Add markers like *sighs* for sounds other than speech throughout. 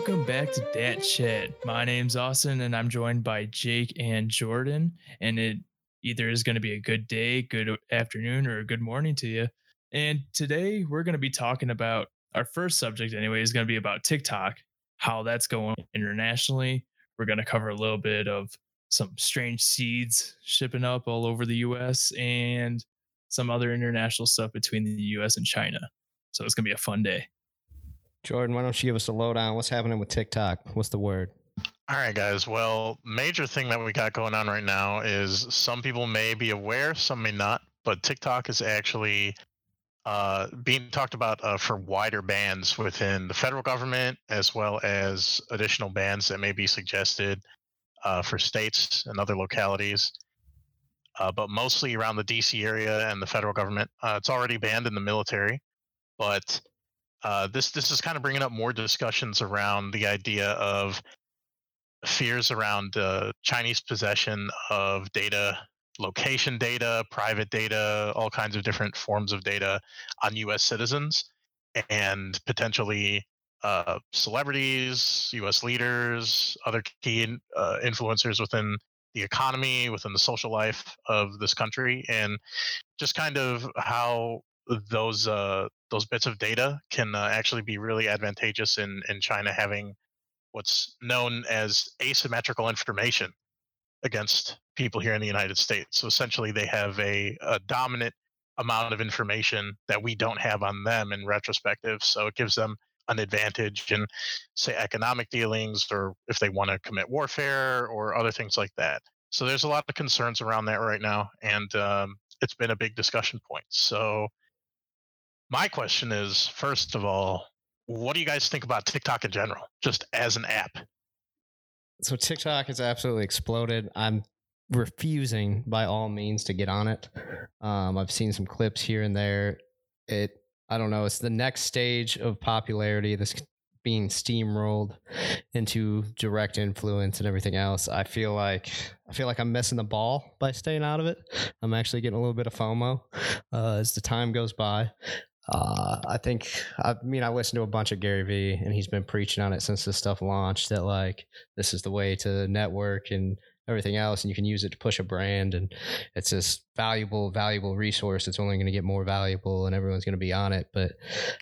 Welcome back to Dat Chat. My name's Austin, and I'm joined by Jake and Jordan. And it either is going to be a good day, good afternoon, or a good morning to you. And today we're going to be talking about our first subject, anyway, is going to be about TikTok, how that's going internationally. We're going to cover a little bit of some strange seeds shipping up all over the US and some other international stuff between the US and China. So it's going to be a fun day. Jordan, why don't you give us a lowdown? What's happening with TikTok? What's the word? All right, guys. Well, major thing that we got going on right now is some people may be aware, some may not, but TikTok is actually uh, being talked about uh, for wider bans within the federal government, as well as additional bans that may be suggested uh, for states and other localities. Uh, but mostly around the DC area and the federal government. Uh, it's already banned in the military, but uh, this this is kind of bringing up more discussions around the idea of fears around uh, Chinese possession of data, location data, private data, all kinds of different forms of data on U.S. citizens, and potentially uh, celebrities, U.S. leaders, other key uh, influencers within the economy, within the social life of this country, and just kind of how those uh, those bits of data can uh, actually be really advantageous in in China having what's known as asymmetrical information against people here in the United States. So essentially, they have a, a dominant amount of information that we don't have on them in retrospective. So it gives them an advantage in, say, economic dealings or if they want to commit warfare or other things like that. So there's a lot of concerns around that right now, and um, it's been a big discussion point. So my question is first of all, what do you guys think about TikTok in general, just as an app? So TikTok has absolutely exploded. I'm refusing by all means to get on it. Um, I've seen some clips here and there. It, I don't know. It's the next stage of popularity. This being steamrolled into direct influence and everything else. I feel like I feel like I'm missing the ball by staying out of it. I'm actually getting a little bit of FOMO uh, as the time goes by. Uh, I think I mean I listened to a bunch of Gary Vee and he's been preaching on it since this stuff launched that like this is the way to network and everything else and you can use it to push a brand and it's this valuable valuable resource it's only going to get more valuable and everyone's going to be on it but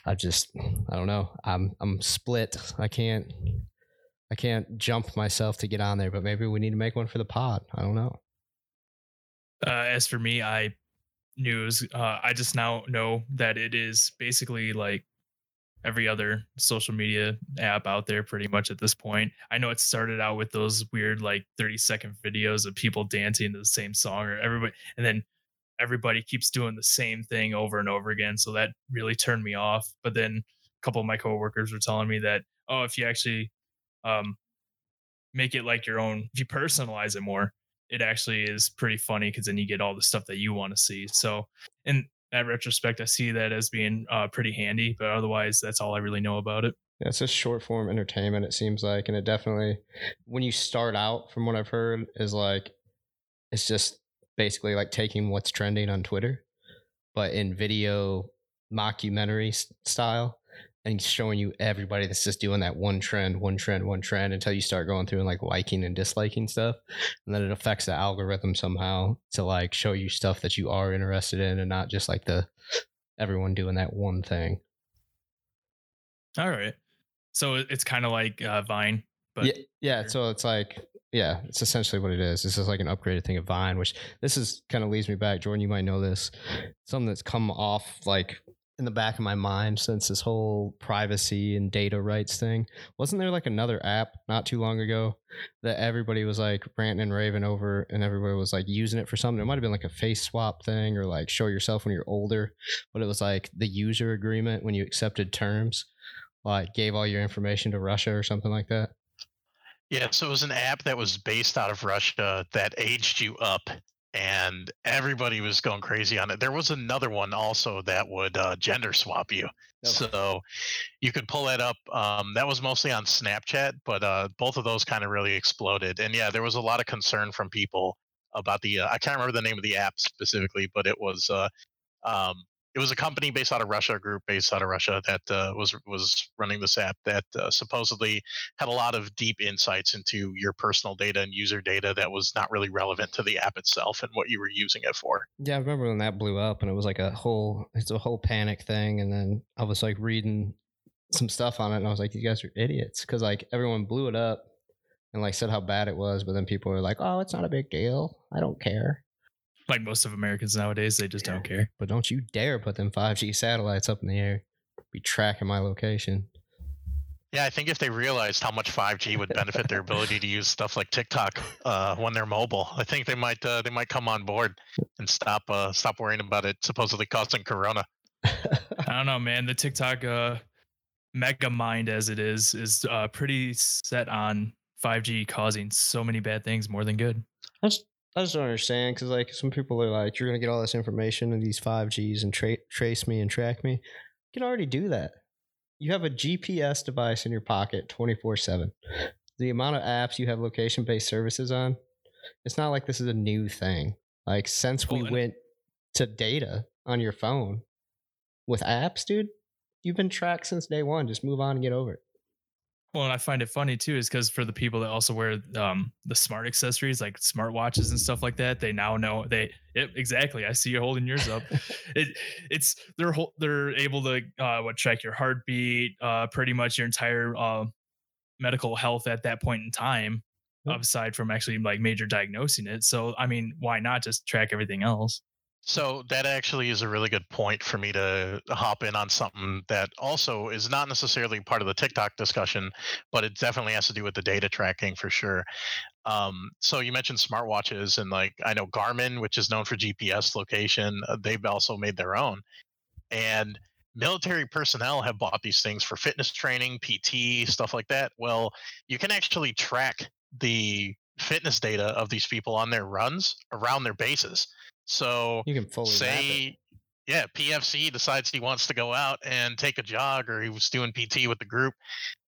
I just I don't know. I'm I'm split. I can't I can't jump myself to get on there but maybe we need to make one for the pod. I don't know. Uh, as for me I news. Uh, I just now know that it is basically like every other social media app out there pretty much at this point. I know it started out with those weird like 30 second videos of people dancing to the same song or everybody and then everybody keeps doing the same thing over and over again. So that really turned me off. But then a couple of my coworkers were telling me that, oh, if you actually um make it like your own, if you personalize it more, it actually is pretty funny because then you get all the stuff that you want to see. So, in that retrospect, I see that as being uh, pretty handy, but otherwise, that's all I really know about it. Yeah, it's just short form entertainment, it seems like. And it definitely, when you start out, from what I've heard, is like, it's just basically like taking what's trending on Twitter, but in video mockumentary style and showing you everybody that's just doing that one trend, one trend, one trend until you start going through and like liking and disliking stuff. And then it affects the algorithm somehow to like show you stuff that you are interested in and not just like the everyone doing that one thing. All right. So it's kind of like uh, Vine, but yeah, yeah. So it's like, yeah, it's essentially what it is. This is like an upgraded thing of Vine, which this is kind of leads me back. Jordan, you might know this. Something that's come off like in the back of my mind since this whole privacy and data rights thing. Wasn't there like another app not too long ago that everybody was like ranting and raving over and everybody was like using it for something? It might have been like a face swap thing or like show yourself when you're older, but it was like the user agreement when you accepted terms, like gave all your information to Russia or something like that. Yeah, so it was an app that was based out of Russia that aged you up and everybody was going crazy on it. There was another one also that would uh, gender swap you. Okay. So you could pull that up. Um, that was mostly on Snapchat, but uh, both of those kind of really exploded. And yeah, there was a lot of concern from people about the. Uh, I can't remember the name of the app specifically, but it was uh, um, it was a company based out of Russia, a group based out of Russia that uh, was was running this app that uh, supposedly had a lot of deep insights into your personal data and user data that was not really relevant to the app itself and what you were using it for. Yeah, I remember when that blew up and it was like a whole it's a whole panic thing and then I was like reading some stuff on it and I was like you guys are idiots cuz like everyone blew it up and like said how bad it was but then people were like oh it's not a big deal. I don't care. Like most of Americans nowadays, they just don't care. But don't you dare put them 5G satellites up in the air. Be tracking my location. Yeah, I think if they realized how much 5G would benefit their ability to use stuff like TikTok uh, when they're mobile, I think they might uh, they might come on board and stop uh, stop worrying about it supposedly causing corona. *laughs* I don't know, man. The TikTok uh, mega mind as it is is uh, pretty set on 5G causing so many bad things more than good. I just, I just don't understand because like some people are like, you're gonna get all this information in these 5Gs and tra- trace me and track me. You can already do that. You have a GPS device in your pocket 24 7. The amount of apps you have location based services on, it's not like this is a new thing. Like, since we went to data on your phone with apps, dude, you've been tracked since day one. Just move on and get over it. And I find it funny too, is because for the people that also wear um, the smart accessories like smartwatches and stuff like that, they now know they yep, exactly. I see you holding yours up. *laughs* it it's they're they're able to uh, what track your heartbeat, uh, pretty much your entire uh, medical health at that point in time, Yep. aside from actually like major diagnosing it. So I mean, why not just track everything else? So that actually is a really good point for me to hop in on something that also is not necessarily part of the TikTok discussion, but it definitely has to do with the data tracking for sure. Um, so you mentioned smartwatches, and like I know Garmin, which is known for GPS location, uh, they've also made their own, and military personnel have bought these things for fitness training, PT, stuff like that. Well, you can actually track the fitness data of these people on their runs around their bases. So You can fully say yeah pfc decides he wants to go out and take a jog or he was doing pt with the group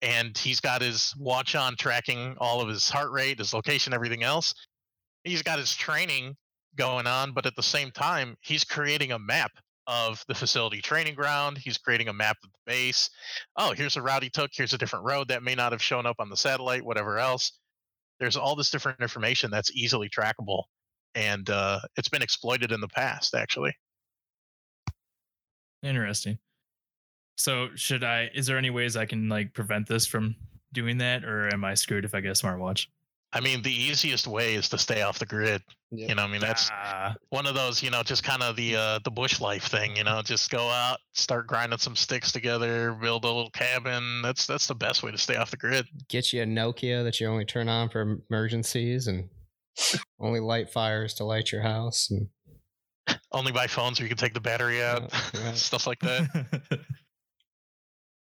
and he's got his watch on tracking all of his heart rate his location everything else. He's got his training going on but at the same time he's creating a map of the facility training ground. He's creating a map of the base. Oh here's a route he took. Here's a different road that may not have shown up on the satellite whatever else. There's all this different information that's easily trackable and uh, it's been exploited in the past actually Interesting. So should I? Is there any ways I can like prevent this from doing that, or am I screwed if I get a smartwatch? I mean, the easiest way is to stay off the grid. Yep. You know, I mean, that's Ah, one of those, you know, just kind of the uh, the bush life thing. You know, just go out, start grinding some sticks together, build a little cabin. That's that's the best way to stay off the grid. get you a Nokia that you only turn on for emergencies and *laughs* only light fires to light your house. And Only buy phones where you can take the battery out, Yeah, right. *laughs* stuff like that.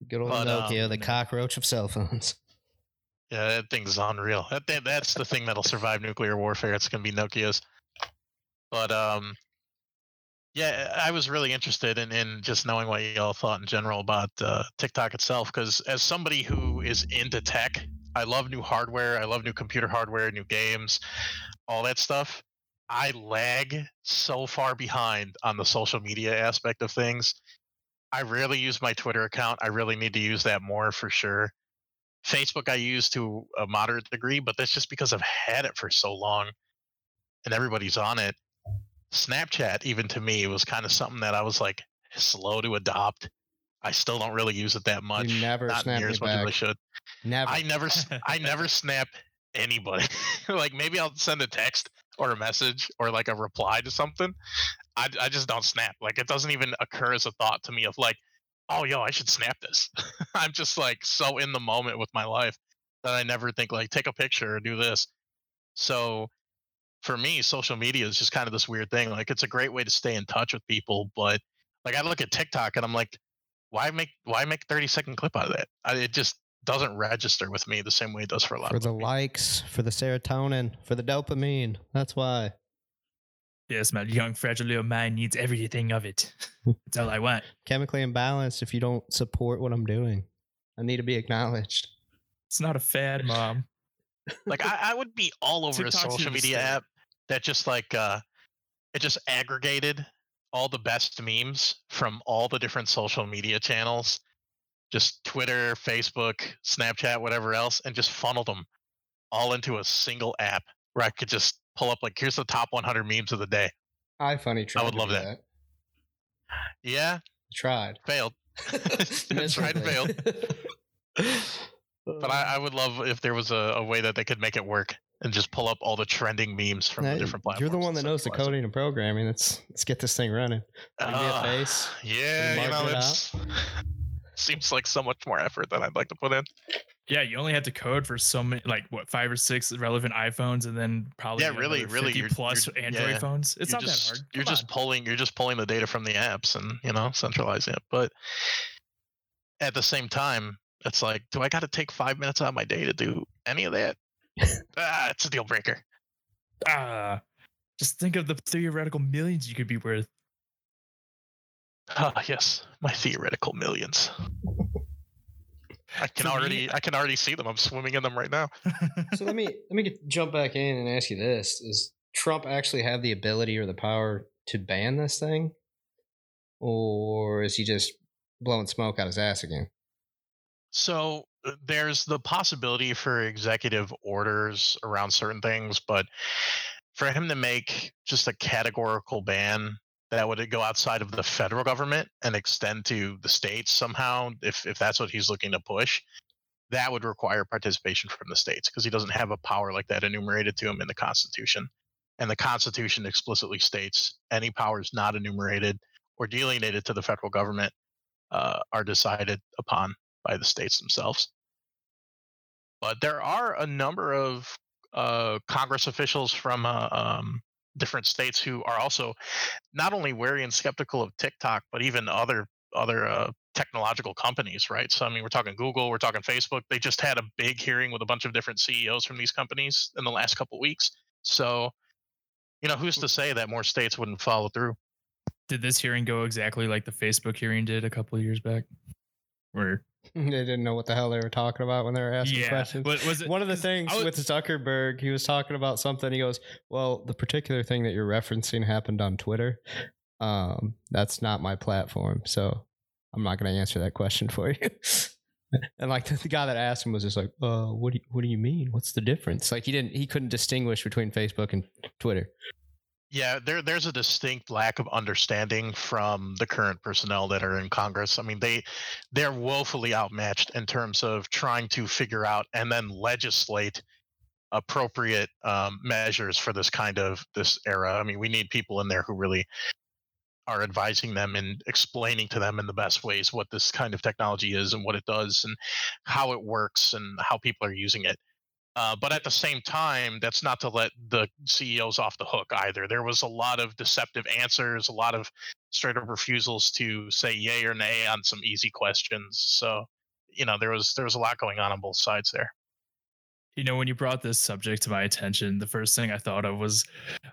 good old But, Nokia, the um, cockroach of cell phones. Yeah, that thing's unreal. That, that that's the thing that'll survive nuclear warfare. It's gonna be Nokia's. But um, yeah, I was really interested in in just knowing what y'all thought in general about uh, TikTok itself. Because as somebody who is into tech, I love new hardware. I love new computer hardware, new games, all that stuff. I lag so far behind on the social media aspect of things. I rarely use my Twitter account. I really need to use that more for sure. Facebook I use to a moderate degree, but that's just because I've had it for so long and everybody's on it. Snapchat, even to me, was kind of something that I was like slow to adopt. I still don't really use it that much. never not snap near as much as I should. Never. I never, *laughs* I never snap anybody. *laughs* like maybe I'll send a text or a message or like a reply to something. I, I just don't snap. Like it doesn't even occur as a thought to me of like, oh yo, I should snap this. *laughs* I'm just like so in the moment with my life that I never think like take a picture or do this. So for me, social media is just kind of this weird thing. Like it's a great way to stay in touch with people, but like I look at TikTok and I'm like, why make why make 30 second clip out of that? I, it just doesn't register with me the same way it does for a lot for of the people. likes, for the serotonin, for the dopamine. That's why. yes, my young fragile little mind needs everything of it. *laughs* That's all I want. Chemically imbalanced if you don't support what I'm doing. I need to be acknowledged. It's not a fad, mom. like I, I would be all over a TikTok's here social media app that just like uh it just aggregated all the best memes from all the different social media channels, just Twitter, Facebook, Snapchat, whatever else, and just funneled them all into a single app where I could just pull up like here's the top 100 memes of the day. iFunny tried. I would love do that. Yeah, Tried. failed. *laughs* *laughs* Tried and failed. But I, I would love if there was a, a way that they could make it work and just pull up all the trending memes from the different platforms. You're the one that knows the coding and programming. Let's let's get this thing running. Give me a face. Yeah, you know, it it's seems like so much more effort than I'd like to put in. Yeah, you only have to code for so many, like what five or six relevant iPhones, and then probably Yeah, really, really, 50 you're- plus you're- Android yeah, phones. It's not just, that hard. You're Come just pulling you're just pulling the data from the apps and you know centralizing it. But at the same time, it's like, do I got to take five minutes out of my day to do any of that? Ah, it's a deal breaker. ah, just think of the theoretical millions you could be worth. Ah, yes, my theoretical millions. I can For me, already, I can already see them. I'm swimming in them right now. so let me let me get, jump back in and ask you this: Does Trump actually have the ability or the power to ban this thing, or is he just blowing smoke out his ass again? So there's the possibility for executive orders around certain things, but for him to make just a categorical ban that would go outside of the federal government and extend to the states somehow, if if that's what he's looking to push, that would require participation from the states because he doesn't have a power like that enumerated to him in the Constitution. And the Constitution explicitly states any powers not enumerated or delineated to the federal government uh, are decided upon by the states themselves. But there are a number of uh, Congress officials from uh, um, different states who are also not only wary and skeptical of TikTok, but even other other uh, technological companies, right? So I mean, we're talking Google, we're talking Facebook. They just had a big hearing with a bunch of different CEOs from these companies in the last couple weeks. So, you know, who's to say that more states wouldn't follow through? Did this hearing go exactly like the Facebook hearing did a couple of years back? Where *laughs* They didn't know what the hell they were talking about when they were asking yeah, questions. what was it? One of the things was- with Zuckerberg, he was talking about something. He goes, "Well, the particular thing that you're referencing happened on Twitter. Um, that's not my platform, so I'm not going to answer that question for you." *laughs* and like the, the guy that asked him was just like, "Uh, what do you, what do you mean? What's the difference?" Like he didn't he couldn't distinguish between Facebook and Twitter. Yeah, there there's a distinct lack of understanding from the current personnel that are in Congress. I mean, they they're woefully outmatched in terms of trying to figure out and then legislate appropriate um, measures for this kind of this era. I mean, we need people in there who really are advising them and explaining to them in the best ways what this kind of technology is and what it does and how it works and how people are using it. Uh, but at the same time, that's not to let the CEOs off the hook either. There was a lot of deceptive answers, a lot of straight up refusals to say yay or nay on some easy questions. So, you know, there was there was a lot going on on both sides there. you know when you brought this subject to my attention the first thing i thought of was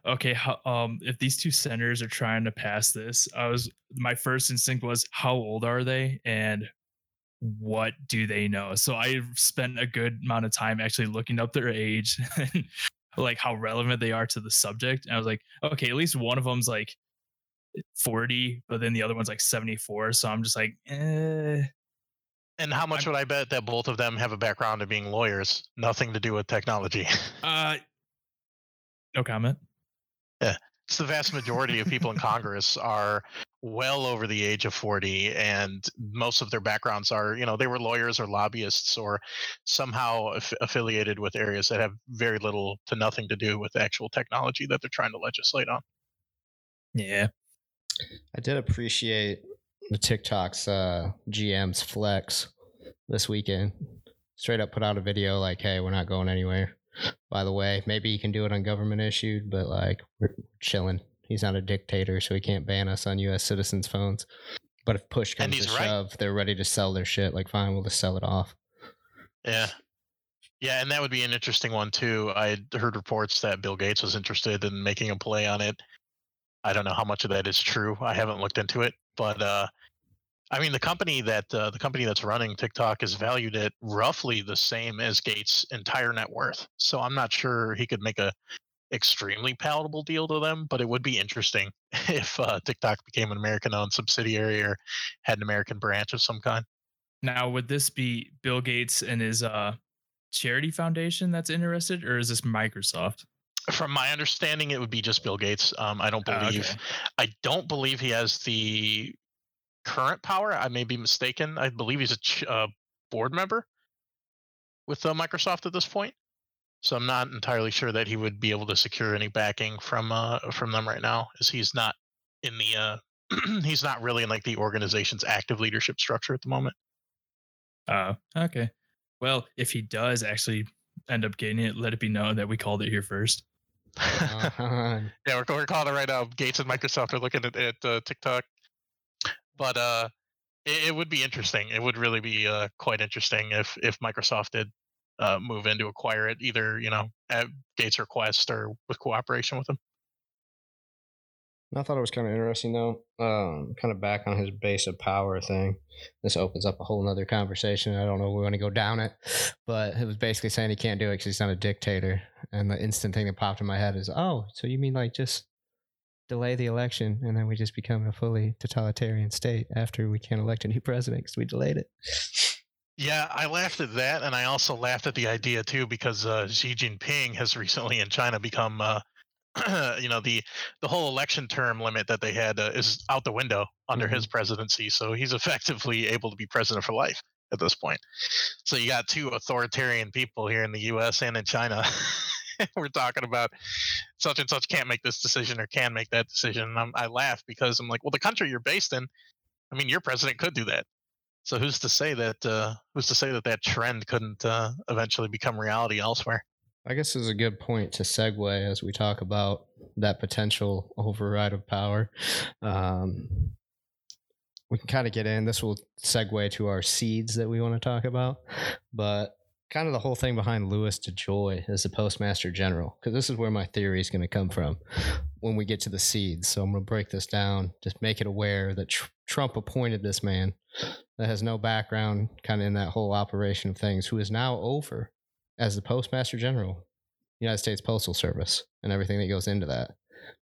okay um if these two senators are trying to pass this i was my first instinct was how old are they and what do they know so i spent a good amount of time actually looking up their age *laughs* and like how relevant they are to the subject and i was like okay at least one of them's like 40 but then the other one's like 74 so i'm just like eh. And how much would I bet that both of them have a background of being lawyers, nothing to do with technology? *laughs* uh no comment Yeah. it's the vast majority of people in Congress are well over the age of 40 and most of their backgrounds are you know they were lawyers or lobbyists or somehow aff- affiliated with areas that have very little to nothing to do with actual technology that they're trying to legislate on yeah I did appreciate the TikTok's uh, GM's flex this weekend. Straight up put out a video like, "Hey, we're not going anywhere." By the way, maybe you can do it on government issued, but like we're chilling. He's not a dictator, so he can't ban us on U.S. citizens' phones. But if push comes to right. shove, they're ready to sell their shit. Like, fine, we'll just sell it off. yeah yeah and that would be an interesting one too i heard reports that bill gates was interested in making a play on it i don't know how much of that is true i haven't looked into it but uh I mean, the company that uh, the company that's running TikTok is valued at roughly the same as Gates' entire net worth. So I'm not sure he could make a extremely palatable deal to them, but it would be interesting *laughs* if uh, TikTok became an American-owned subsidiary or had an American branch of some kind. Now, would this be Bill Gates and his uh, charity foundation that's interested, or is this Microsoft? From my understanding, it would be just Bill Gates. Um, I don't Ah, believe. okay. I don't believe he has the current power. I may be mistaken. I believe he's a ch- uh, board member with uh, Microsoft at this point. So I'm not entirely sure that he would be able to secure any backing from uh, from them right now, as he's not in the uh, *clears throat* he's not really in like the organization's active leadership structure at the moment. Uh, okay. Well, if he does actually end up getting it, let it be known that we called it here first. Uh-huh. *laughs* Yeah, we're, we're calling it right now. Gates and Microsoft are looking at, at uh, TikTok, but uh, it, it would be interesting. It would really be uh, quite interesting if if Microsoft did uh, move in to acquire it, either you know at Gates' request or with cooperation with them. I thought it was kind of interesting though. Um, kind of back on his base of power thing. This opens up a whole nother conversation. I don't know we want to go down it, but it was basically saying he can't do it because he's not a dictator. And the instant thing that popped in my head is, oh, so you mean like just delay the election and then we just become a fully totalitarian state after we can't elect a new *laughs* president because we delayed it. Yeah, I laughed at that, and I also laughed at the idea too because uh, Xi Jinping has *laughs* recently in China become, uh, *clears throat* you know, the the whole election term limit that they had uh, is out the window under his presidency. So he's *laughs* effectively able to be president for life at this point. So you got two authoritarian people here in the U.S. and in China. *laughs* We're talking about such and such can't make this decision or can make that decision. And I'm, I laugh because I'm like, well, the country you're based in, I mean, your president could do that. So who's to say that uh, who's to say that that trend couldn't uh, eventually become reality elsewhere? I guess is a good point to segue as we talk about that potential override of power. Um, we can kind of get in. This will segue to our seeds that we want to talk about, but kind of the whole thing behind Louis DeJoy as the postmaster general, because this is where my theory is going to come from when we get to the seeds. So I'm going to break this down, just make it aware that tr- Trump appointed this man that has no background kind of in that whole operation of things, who is now over as the postmaster general, United States Postal Service, and everything that goes into that.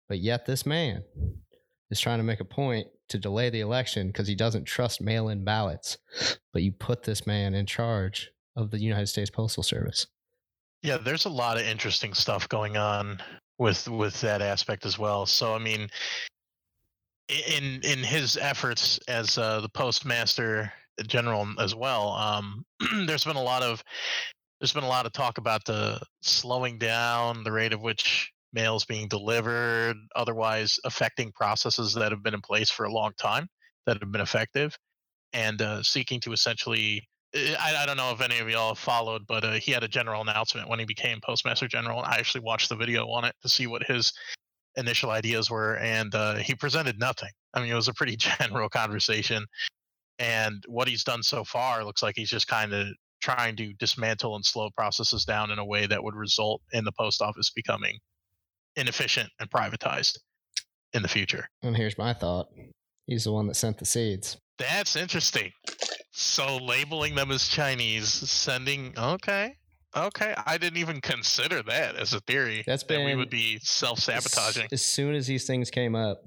But yet, this man is trying to make a point to delay the election because he doesn't trust mail in ballots. But you put this man in charge of the United States Postal Service. Yeah, there's a lot of interesting stuff going on with with that aspect as well. So I mean, in in his efforts as uh, the postmaster general as well, um, *clears throat* there's been a lot of there's been a lot of talk about the slowing down the rate of which mail is being delivered, otherwise affecting processes that have been in place for a long time that have been effective, and uh, seeking to essentially uh, I, I don't know if any of y'all followed, but uh, he had a general announcement when he became postmaster general. And I actually watched the video on it to see what his initial ideas were, and uh, he presented nothing. I mean, it was a pretty *laughs* general conversation, and what he's done so far looks like he's just kind of trying to dismantle and slow processes down in a way that would result in the post office becoming inefficient and privatized in the future. And here's my thought he's the one that sent the seeds. That's interesting. So labeling them as Chinese, sending okay, okay. I didn't even consider that as a theory. That's that we been- would be self-sabotaging. As, as soon as these things came up,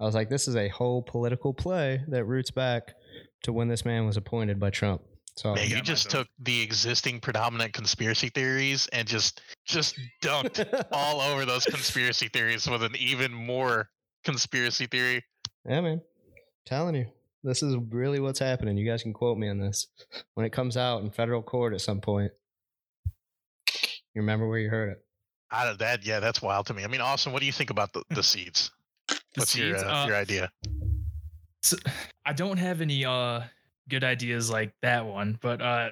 I was like, this is a whole political play that roots back to when this man was appointed by Trump. So Man, you just myself. took the existing predominant conspiracy theories and just just dunked *laughs* all over those conspiracy theories with an even more conspiracy theory. Yeah, man. telling you. This is really what's happening. You guys can quote me on this. When it comes out in federal court at some point, you remember where you heard it. Out of that, yeah, that's wild to me. I mean, Austin, what do you think about the, the seeds? *sighs* The What's your uh, uh, your idea? so, *sighs* I don't have any uh good ideas like that one, but uh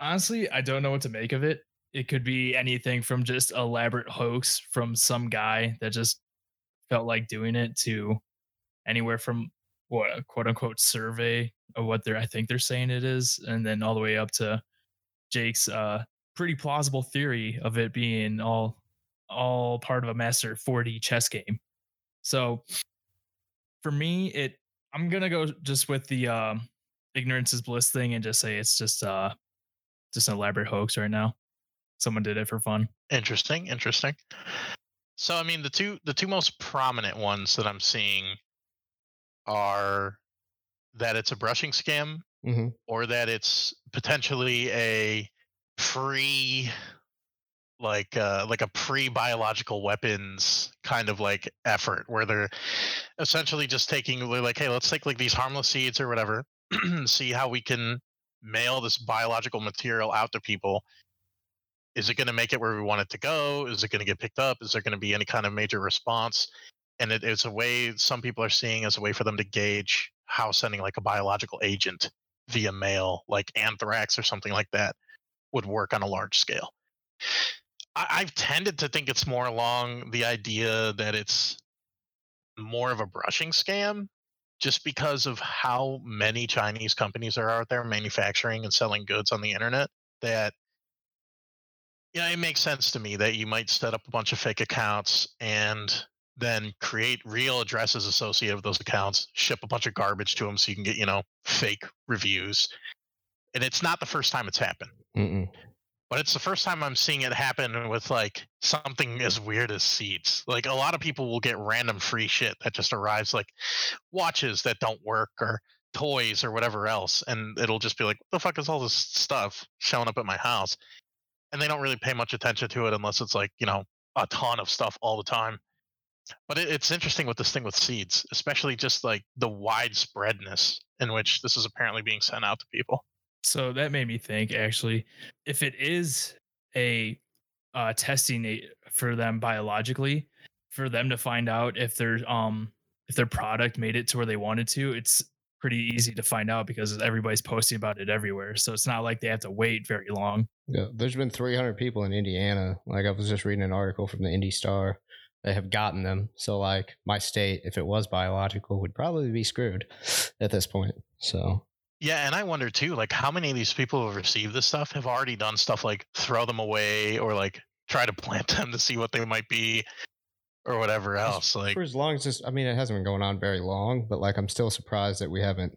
honestly, I don't know what to make of it. It could be anything from just elaborate hoax from some guy that just felt like doing it to anywhere from what a quote unquote survey of what they're I think they're saying it is, and then all the way up to Jake's uh pretty plausible theory of it being all all part of a master 4D chess game. So for me, it I'm gonna go just with the um, ignorance is bliss thing and just say it's just uh just an elaborate hoax right now. someone did it for fun. Interesting, interesting. So I mean the two the two most prominent ones that I'm seeing are that it's a brushing scam hmm or that it's potentially a pre like uh like a pre-biological weapons kind of like effort where they're essentially just taking like hey let's take like these harmless seeds or whatever *clears throat* see how we can mail this biological material out to people. Is it going to make it where we want it to go? Is it going to get picked up? Is there going to be any kind of major response? And it, it's a way some people are seeing as a way for them to gauge how sending like a biological agent via mail like anthrax or something like that would work on a large scale. I, i've tended to think it's more along the idea that it's more of a brushing scam just because of how many chinese companies are out there manufacturing and selling goods on the internet that yeah, it makes sense to me that you might set up a bunch of fake accounts and then create real addresses associated with those accounts, ship a bunch of garbage to them so you can get, you know, fake reviews. And it's not the first time it's happened, Mm-mm. but it's the first time I'm seeing it happen with like something as weird as seeds. Like a lot of people will get random free shit that just arrives, like watches that don't work or toys or whatever else. And it'll just be like, what the fuck is all this stuff showing up at my house? and they don't really pay much attention to it unless it's like you know a ton of stuff all the time but it, it's interesting with this thing with seeds especially just like the widespreadness in which this is apparently being sent out to people So that made me think actually, if it is a uh, testing for them biologically, for them to find out if their um if their product made it to where they wanted to, it's pretty easy to find out because everybody's posting about it everywhere. So it's not like they have to wait very long. Yeah, there's been 300 people in Indiana. Like I was just reading an article from the Indy Star. They have gotten them. So like my state, if it was biological, would probably be screwed at this point. So yeah and i wonder too like how many of these people who have received this stuff have already done stuff like throw them away or like try to *laughs* plant them to see what they might be or whatever else like for as long as this, I mean, it hasn't been going on very long, but like I'm still surprised that we haven't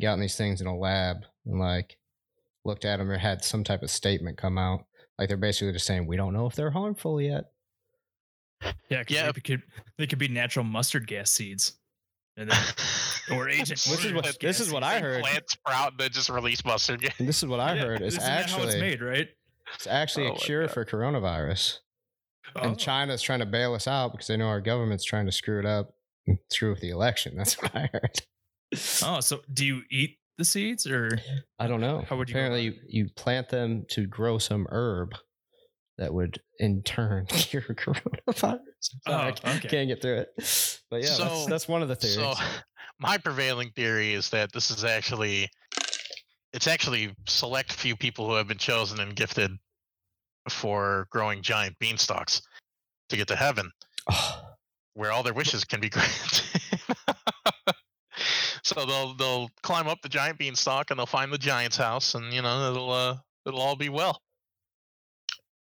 gotten these things in a lab and like looked at them or had some type of statement come out. Like they're basically just saying we don't know if they're harmful yet. Yeah, 'cause Yeah. they could they could be natural mustard gas seeds, and then *laughs* or agent. This is what- this is what I heard. plant sprout and then just release mustard gas. And this is what I Yeah, heard is isn't how it's actually made, right? it's actually Oh a cure God. for coronavirus. Oh. And China's trying to bail us out because they know our government's trying to screw it up and screw with the election. That's what I heard. Oh, so do you eat the seeds or? I don't know. How would you Apparently, you, you plant them to grow some herb that would in turn *laughs* cure coronavirus. Oh, Sorry, I okay. can't get through it. But yeah, that's, that's one of the theories. So, *laughs* my prevailing theory is that this is actually, it's actually select few people who have been chosen and gifted for growing giant beanstalks to get to heaven, Oh, *sighs* where all their wishes can be *laughs* granted. so they'll they'll climb up the giant beanstalk and they'll find the giant's house, and you know it'll uh, it'll all be well.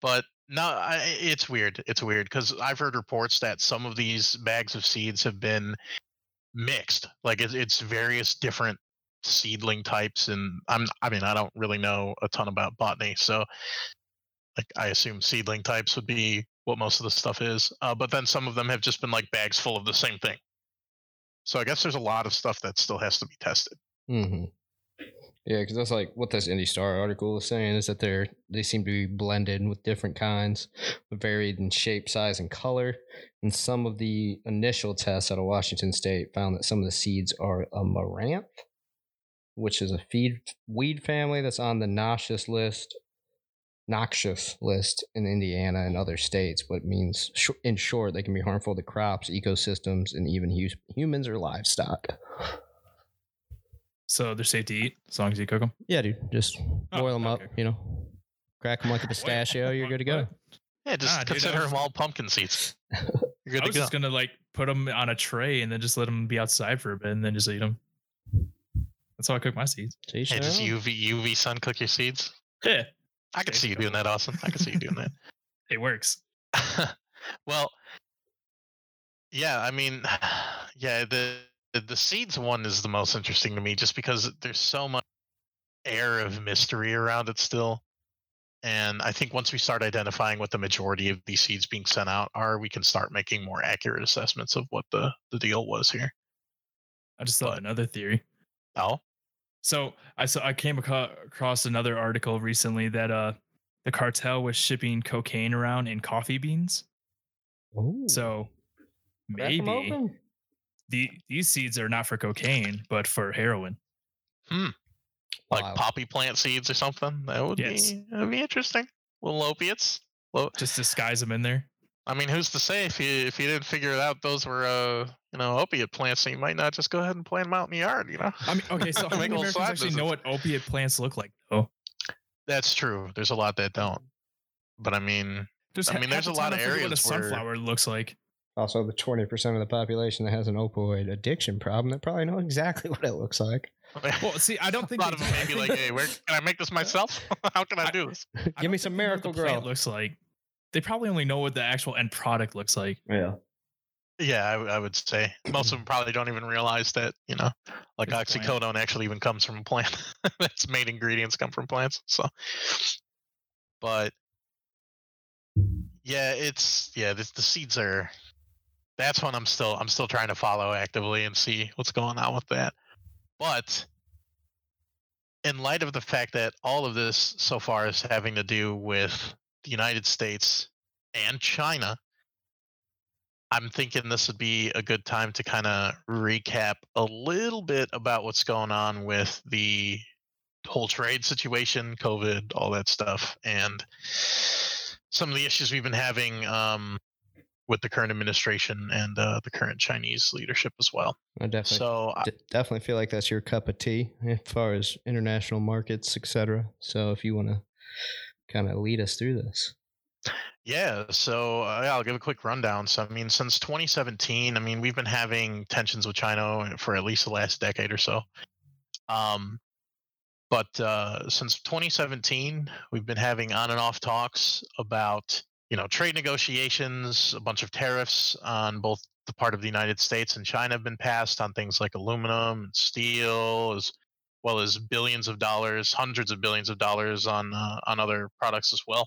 But no, I, it's weird. It's weird because I've heard reports that some of these bags of seeds have been mixed. Like it's, it's various different seedling types, and I'm I mean I don't really know a ton about botany, so like I assume seedling types would be what most of the stuff is. Uh, but then some of them have just been like bags full of the same thing. So I guess there's a lot of stuff that still has to be tested. hmm Yeah, because that's like what this Indy Star article is saying is that they're they seem to be blended with different kinds, varied in shape, size, and color. And some of the initial tests out of Washington State found that some of the seeds are a amaranth, which is a feed weed family that's on the noxious list, noxious list in Indiana and other states. But means, in short, they can be harmful to crops, ecosystems, and even hu- humans or livestock. So they're safe to eat as long as you cook them. Yeah, dude. Just Oh, boil them up, you know, crack them like a pistachio. *laughs* You're good to go. Yeah, just Ah, dude, consider was- them all pumpkin seeds. *laughs* You're I good to was go. just gonna like put them on a tray and then just let them be outside for a bit and then just eat them. That's how I cook my seeds. To Hey, their just. UV UV sun cook your seeds. Yeah, I could see you doing that, Austin. I could see you doing that. *laughs* it works. well, yeah, I mean, *sighs* yeah, the the- the seeds one is the most interesting to me, just because there's so much air of mystery around it still. And I think once we start identifying what the majority of these seeds being sent out are, we can start making more accurate assessments of what the, the deal was here. I just thought But- another theory. Oh, So I saw I came aco- across another article recently that uh the cartel was shipping cocaine around in coffee beans. Ooh, So crack 'em maybe open. The these seeds are not for cocaine but for heroin. Hmm. Like Wow. poppy plant seeds or something. That would Yes. be that'd be interesting. Little opiates. Well, Just disguise them in there. I mean, who's to say if you if you didn't figure it out those were uh you know opiate plants, so you might not just go ahead and plant them out in the yard. You know. I mean, okay, so how many Americans side actually know what opiate plants look like? Oh, That's true. There's a lot that don't. But I mean, Just I mean, there's the a lot of forget what a areas where- sunflower looks like. Also, the 20% of the population that has an opioid addiction problem, that probably know exactly *laughs* what it looks like. *laughs* Well, see, I don't think a lot of them may I be like, *laughs* hey, where can I make this myself? How can I I- do this? I Give me some they know what miracle the plant grow. looks like. They probably only know what the actual end product looks like. Yeah. Yeah, I would say most of them probably don't even realize that you know, like It's a plant. oxycodone actually even comes from a plant. Its main ingredients come from plants. So, but yeah, it's yeah, this, the seeds are. That's one I'm still I'm still trying to follow actively and see what's going on with that. But in light of the fact that all of this so far is having to do with the United States and China, I'm thinking this would be a good time to kind of recap a little bit about what's going on with the whole trade situation, COVID, all that stuff, and some of the issues we've been having um, with the current administration and uh, the current Chinese leadership as well. I definitely, So, I- d- definitely feel like that's your cup of tea as far as international markets, etc. So if you want to kind of lead us through this. Yeah, so uh, yeah, I'll give a quick rundown. So, I mean, since 2017, I mean, we've been having tensions with China for at least the last decade or so. Um, but uh, since 2017, we've been having on and off talks about, you know, trade negotiations. A bunch of tariffs on both the part of the United States and China have been passed on things like aluminum and steel, as well as billions of dollars, hundreds of billions of dollars on uh, on other products as well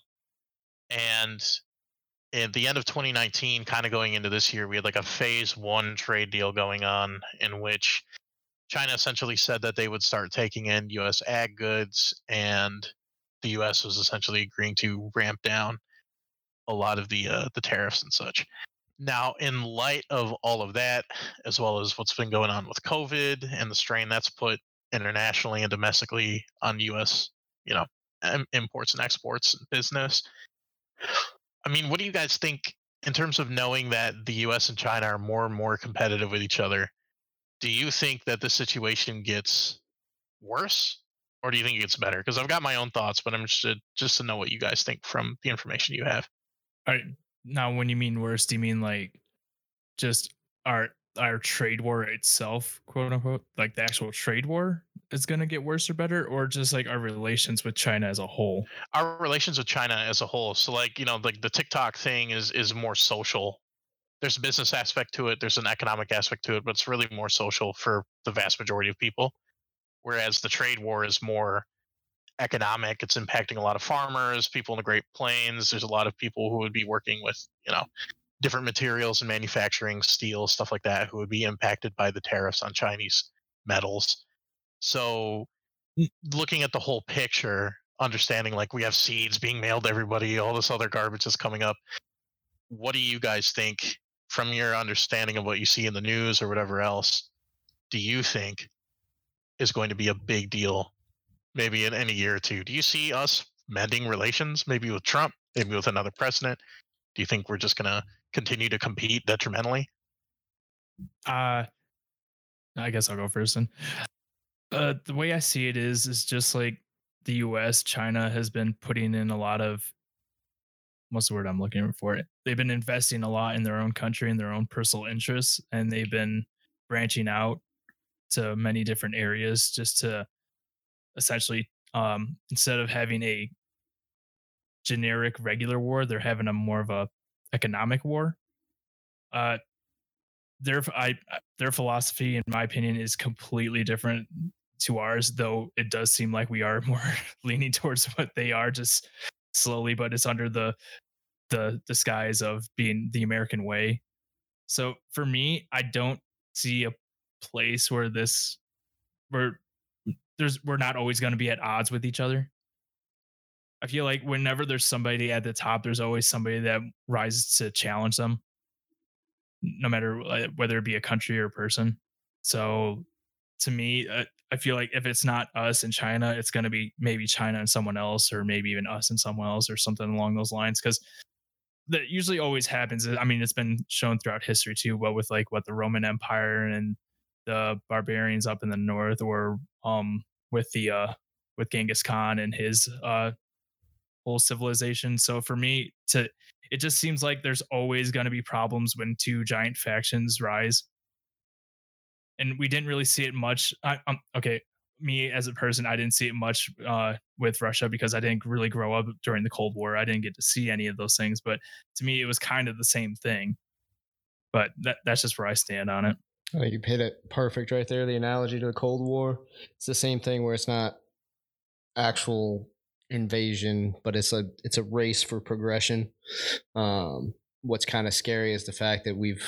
and at the end of 2019 kind of going into this year we had like a phase one trade deal going on in which china essentially said that they would start taking in us ag goods and the us was essentially agreeing to ramp down a lot of the uh, the tariffs and such now in light of all of that as well as what's been going on with covid and the strain that's put internationally and domestically on us you know imports and exports and business I mean, what do you guys think in terms of knowing that the US and China are more and more competitive with each other? Do you think that the situation gets worse or do you think it gets better? Because I've got my own thoughts, but I'm interested just to know what you guys think from the information you have. All right. Now, when you mean worse, do you mean like just our our trade war itself, quote unquote, like the actual trade war is going to get worse or better, or just like our relations with China as a whole? Our relations with China as a whole. So like, you know, like the TikTok thing is is more social. There's a business aspect to it, there's an economic aspect to it, but it's really more social for the vast majority of people. Whereas the trade war is more economic. It's impacting a lot of farmers, people in the Great Plains. There's a lot of people who would be working with, you know, different materials and manufacturing, steel, stuff like that, who would be impacted by the tariffs on Chinese metals. So, mm. looking at the whole picture, understanding like we have seeds being mailed to everybody, all this other garbage is coming up. What do you guys think from your understanding of what you see in the news or whatever else? Do you think is going to be a big deal maybe in, in a year or two? Do you see us mending relations maybe with Trump, maybe with another president? Do you think we're just going to continue to compete detrimentally? Uh I guess I'll go first. Then, uh, the way I see it is, is just like the U.S. China has been putting in a lot of what's the word I'm looking for? It they've been investing a lot in their own country and their own personal interests, and they've been branching out to many different areas just to essentially um, instead of having a generic regular war, they're having a more of a economic war. Uh, their I their philosophy, in my opinion, is completely different to ours. Though it does seem like we are *laughs* more leaning towards what they are, just slowly, but it's under the the disguise of being the American way. So for me, I don't see a place where this where there's we're not always going to be at odds with each other. I feel like whenever there's somebody at the top, there's always somebody that rises to challenge them, no matter uh, whether it be a country or a person. So to me, uh, I feel like if it's not us and China, it's going to be maybe China and someone else, or maybe even us and someone else, or something along those lines. Because that usually always happens. I mean, it's been shown throughout history too, but with like what the Roman Empire and the barbarians up in the north, or um with the uh with Genghis Khan and his uh whole civilization. So for me, to it just seems like there's always going to be problems when two giant factions rise, and we didn't really see it much. I, um, okay, me as a person, I didn't see it much uh, with Russia because I didn't really grow up during the Cold War. I didn't get to see any of those things, but to me, it was kind of the same thing. But that, that's just where I stand on it. You hit it perfect right there. The analogy to the Cold War. It's the same thing where it's not actual invasion, but it's a it's a race for progression. Um, what's kind of scary is the fact that we've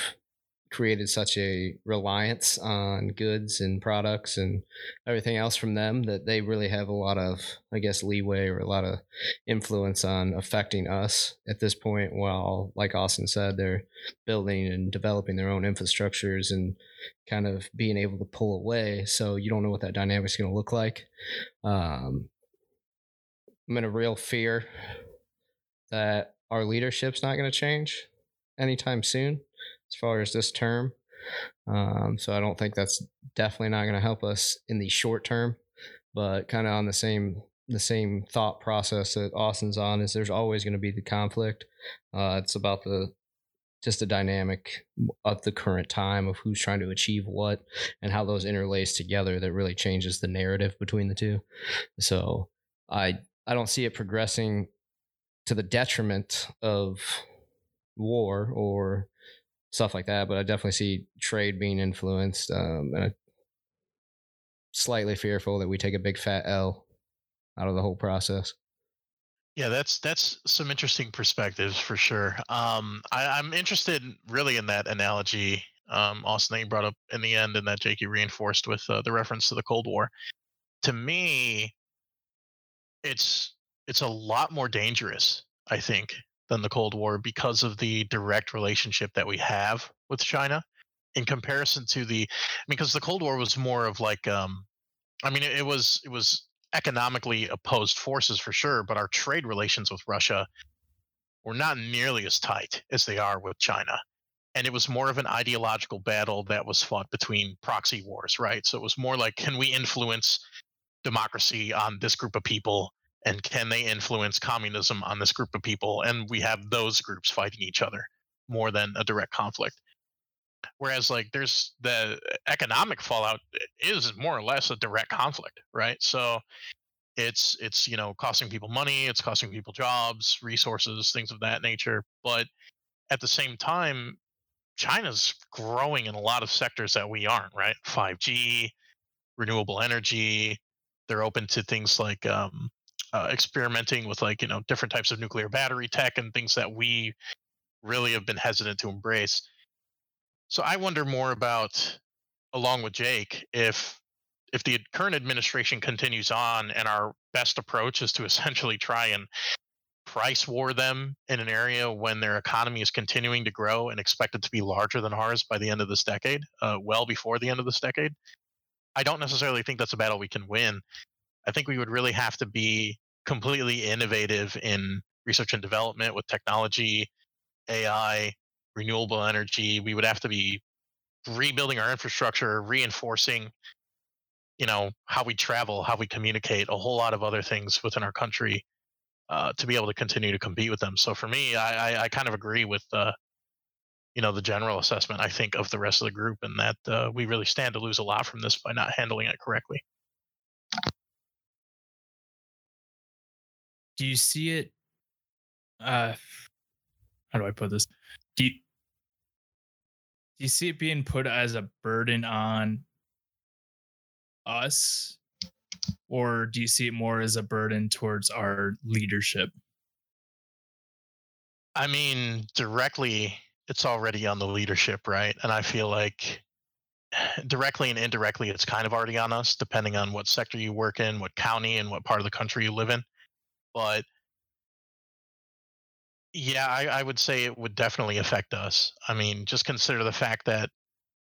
created such a reliance on goods and products and everything else from them that they really have a lot of i guess leeway or a lot of influence on affecting us at this point while like austin said they're building and developing their own infrastructures and kind of being able to pull away. So you don't know what that dynamic is going to look like. Um, i'm in a real fear that our leadership's not going to change anytime soon as far as this term. Um, so I don't think that's definitely not going to help us in the short term. But kind of on the same the same thought process that Austin's on is there's always going to be the conflict. Uh, it's about the just the dynamic of the current time of who's trying to achieve what and how those interlace together that really changes the narrative between the two. So I I don't see it progressing to the detriment of war or stuff like that. But I definitely see trade being influenced, um, and I'm slightly fearful that we take a big fat L out of the whole process. Yeah, that's that's some interesting perspectives for sure. Um, I, am interested really in that analogy, um, Austin, that you brought up in the end, and that Jakey reinforced with uh, the reference to the Cold War. To me, it's it's a lot more dangerous, I think, than the Cold War because of the direct relationship that we have with China in comparison to the I mean because the Cold War was more of like um I mean it, it was it was economically opposed forces for sure, but our trade relations with Russia were not nearly as tight as they are with China. And it was more of an ideological battle that was fought between proxy wars, right? So it was more like can we influence democracy on this group of people and can they influence communism on this group of people? And we have those groups fighting each other more than a direct conflict. Whereas like there's the economic fallout is more or less a direct conflict right? So it's it's you know costing people money it's costing people jobs resources things of that nature. But at the same time china's growing in a lot of sectors that we aren't right? 5g renewable energy they're open to things like um, uh, experimenting with like you know different types of nuclear battery tech and things that we really have been hesitant to embrace. So I wonder more about, along with Jake, if if the current administration continues on and our best approach is to *laughs* essentially try and price war them in an area when their economy is continuing to grow and expected to be larger than ours by the end of this decade, uh, well before the end of this decade. I don't necessarily think that's a battle we can win. I think we would really have to be completely innovative in research and development with technology, AI, renewable energy. We would have to be rebuilding our infrastructure, reinforcing, you know, how we travel, how we communicate, a whole lot of other things within our country uh, to be able to continue to compete with them. So for me, I, I, I kind of agree with uh, you know the general assessment I think of the rest of the group, and that uh, we really stand to lose a lot from this by not handling it correctly. Do you see it uh how do i put this do you do you see it being put as a burden on us or do you see it more as a burden towards our leadership I mean, directly, it's already on the leadership, right? And I feel like *sighs* directly and indirectly, it's kind of already on us, depending on what sector you work in, what county, and what part of the country you live in. But yeah, I, I would say it would definitely affect us. I mean, just consider the fact that,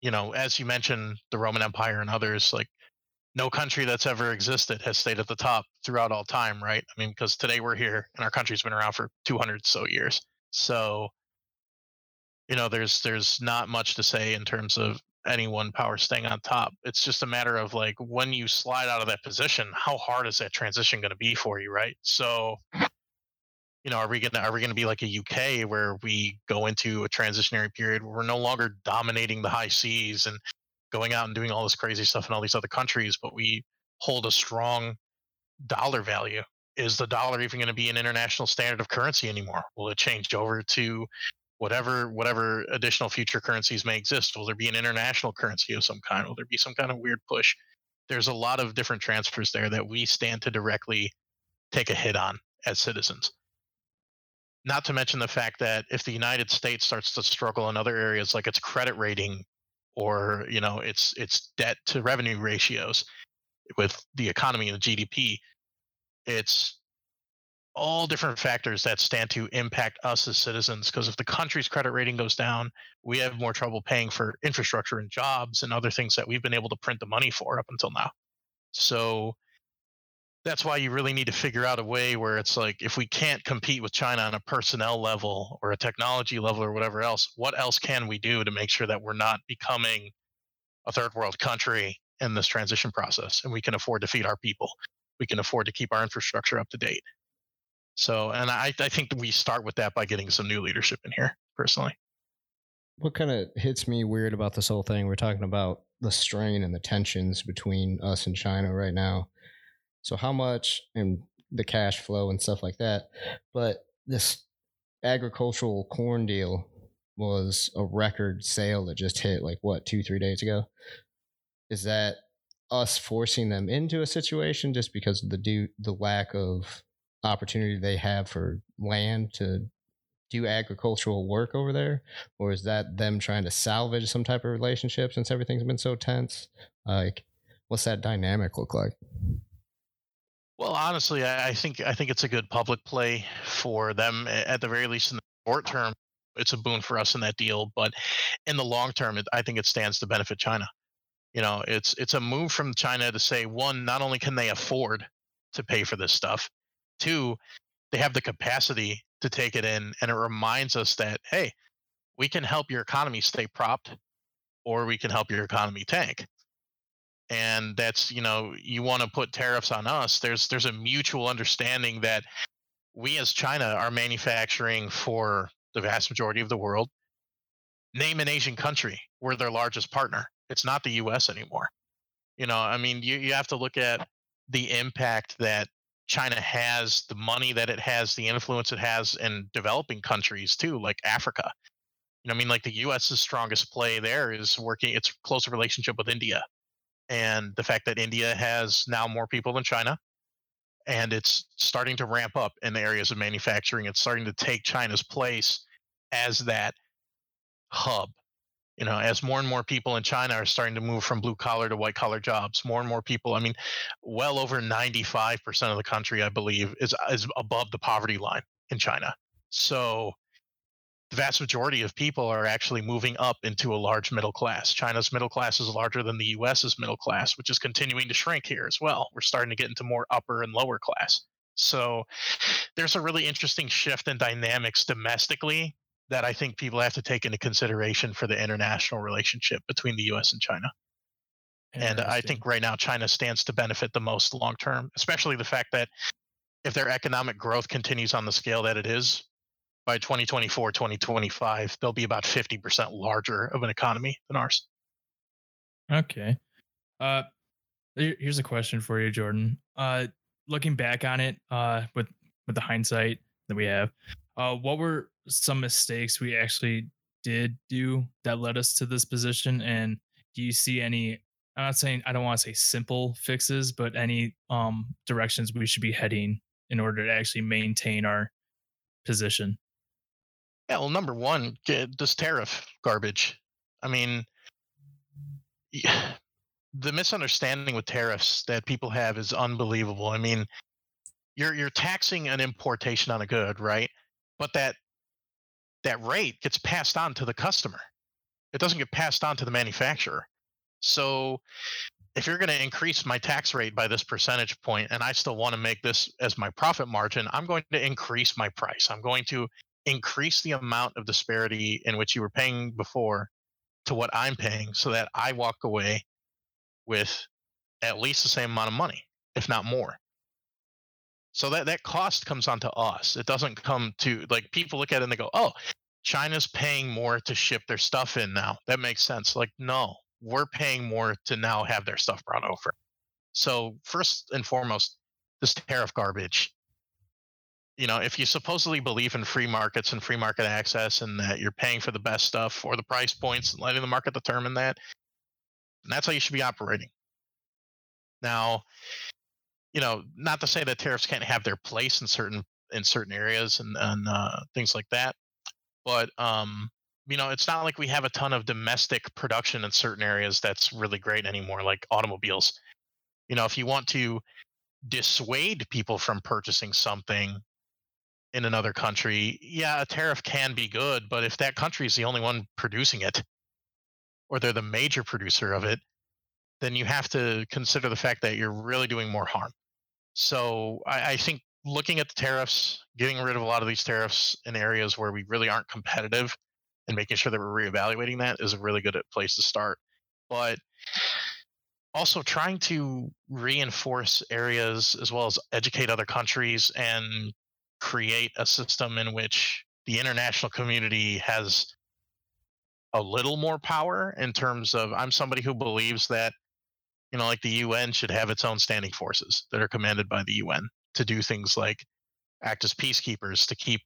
you know, as you mentioned, the Roman Empire and others, like no country that's ever existed has stayed at the top throughout all time, right? I mean, because today we're here and our country's been around for 200 so years. So, you know, there's there's not much to say in terms of any one power staying on top. It's just a matter of like when you slide out of that position, how hard is that transition going to be for you, right? So, you know, are we gonna are we gonna be like a UK where we go into a transitionary period where we're no longer dominating the high seas and going out and doing all this crazy stuff in all these other countries, but we hold a strong dollar value. Is the dollar even going to be an international standard of currency anymore? Will it change over to whatever whatever additional future currencies may exist? Will there be an international currency of some kind? Will there be some kind of weird push? There's a lot of different transfers there that we stand to directly take a hit on as citizens. Not to mention the fact that if the United States starts to struggle in other areas like its credit rating or you know its its debt to revenue ratios with the economy and the GDP, it's all different factors that stand to impact us as citizens because if the country's credit rating goes down we have more trouble paying for infrastructure and jobs and other things that we've been able to print the money for up until now so that's why you really need to figure out a way where it's like if we can't compete with China on a personnel level or a technology level or whatever else, what else can we do to make sure that we're not becoming a third world country in this transition process and we can afford to feed our people. We can afford to keep our infrastructure up to date. So, and I, I think we start with that by getting some new leadership in here, personally. What kind of hits me weird about this whole thing? We're talking about the strain and the tensions between us and China right now so how much and the cash flow and stuff like that. But this agricultural corn deal was a record sale that just hit like what two three days ago. Is that us forcing them into a situation just because of the do the lack of opportunity they have for land to do agricultural work over there or is that them trying to salvage some type of relationship since everything's been so tense like what's that dynamic look like well, honestly, I, think I think it's a good public play for them at the very least in the short term. It's a boon for us in that deal, but in the long term, it, I think it stands to benefit China. You know, it's it's a move from China to say one, not only can they afford to pay for this stuff, two, they have the capacity to take it in, and it reminds us that hey, we can help your economy stay propped, or we can help your economy tank. And that's you know you want to put tariffs on us there's there's a mutual understanding that we as china are manufacturing for the vast majority of the world. Name an asian country we're their largest partner it's not the us anymore. You know i mean you, you have to look at the impact that china has the money that it has the influence it has in developing countries too like africa you know i mean like the us's strongest play there is working its closer relationship with india and the fact that India has now more people than China, and it's starting to ramp up in the areas of manufacturing. It's starting to take China's place as that hub. You know, as more and more people in China are starting to move from blue collar to white collar jobs, more and more people. I mean, well over 95% of the country, I believe, is is above the poverty line in China. So the vast majority of people are actually moving up into a large middle class. China's middle class is larger than the US's middle class, which is continuing to shrink here as well. We're starting to get into more upper and lower class. So there's a really interesting shift in dynamics domestically that I think people have to take into consideration for the international relationship between the US and China. And I think right now China stands to benefit the most long term, especially the fact that if their economic growth continues on the scale that it is, by 2024, 2025, they'll be about 50% larger of an economy than ours. Okay. Uh, here's a question for you, Jordan. Uh, looking back on it, uh, with with the hindsight that we have, uh, what were some mistakes we actually did do that led us to this position? And do you see any? I'm not saying I don't want to say simple fixes, but any um directions we should be heading in order to actually maintain our position. Yeah, well, number one, this tariff garbage. I mean, *sighs* the misunderstanding with tariffs that people have is unbelievable. I mean, you're you're taxing an importation on a good, right? But that that rate gets passed on to the customer. It doesn't get passed on to the manufacturer. So if you're going to increase my tax rate by this percentage point and I still want to make this as my profit margin, I'm going to increase my price. I'm going to increase the amount of disparity in which you were paying before to what I'm paying so that I walk away with at least the same amount of money, if not more. So that that cost comes onto us. It doesn't come to like people look at it and they go, "Oh, China's paying more to ship their stuff in now. That makes sense." Like, no, we're paying more to now have their stuff brought over. So first and foremost, this tariff garbage. You know, if you supposedly believe in free markets and free market access and that you're paying for the best stuff for the price points and letting the market determine that, that's how you should be operating. Now, you know, not to say that tariffs can't have their place in certain in certain areas and, and uh, things like that, but um, you know, it's not like we have a ton of domestic production in certain areas that's really great anymore, like automobiles. You know, if you want to dissuade people from purchasing something in another country, yeah, a tariff can be good, but if that country is the only one producing it, or they're the major producer of it, then you have to consider the fact that you're really doing more harm. So I, I think looking at the tariffs, getting rid of a lot of these tariffs in areas where we really aren't competitive and making sure that we're reevaluating that is a really good uh, place to start. But also trying to reinforce areas as well as educate other countries and create a system in which the international community has a little more power in terms of I'm somebody who believes that you know like the UN should have its own standing forces that are commanded by the UN to do things like act as peacekeepers to keep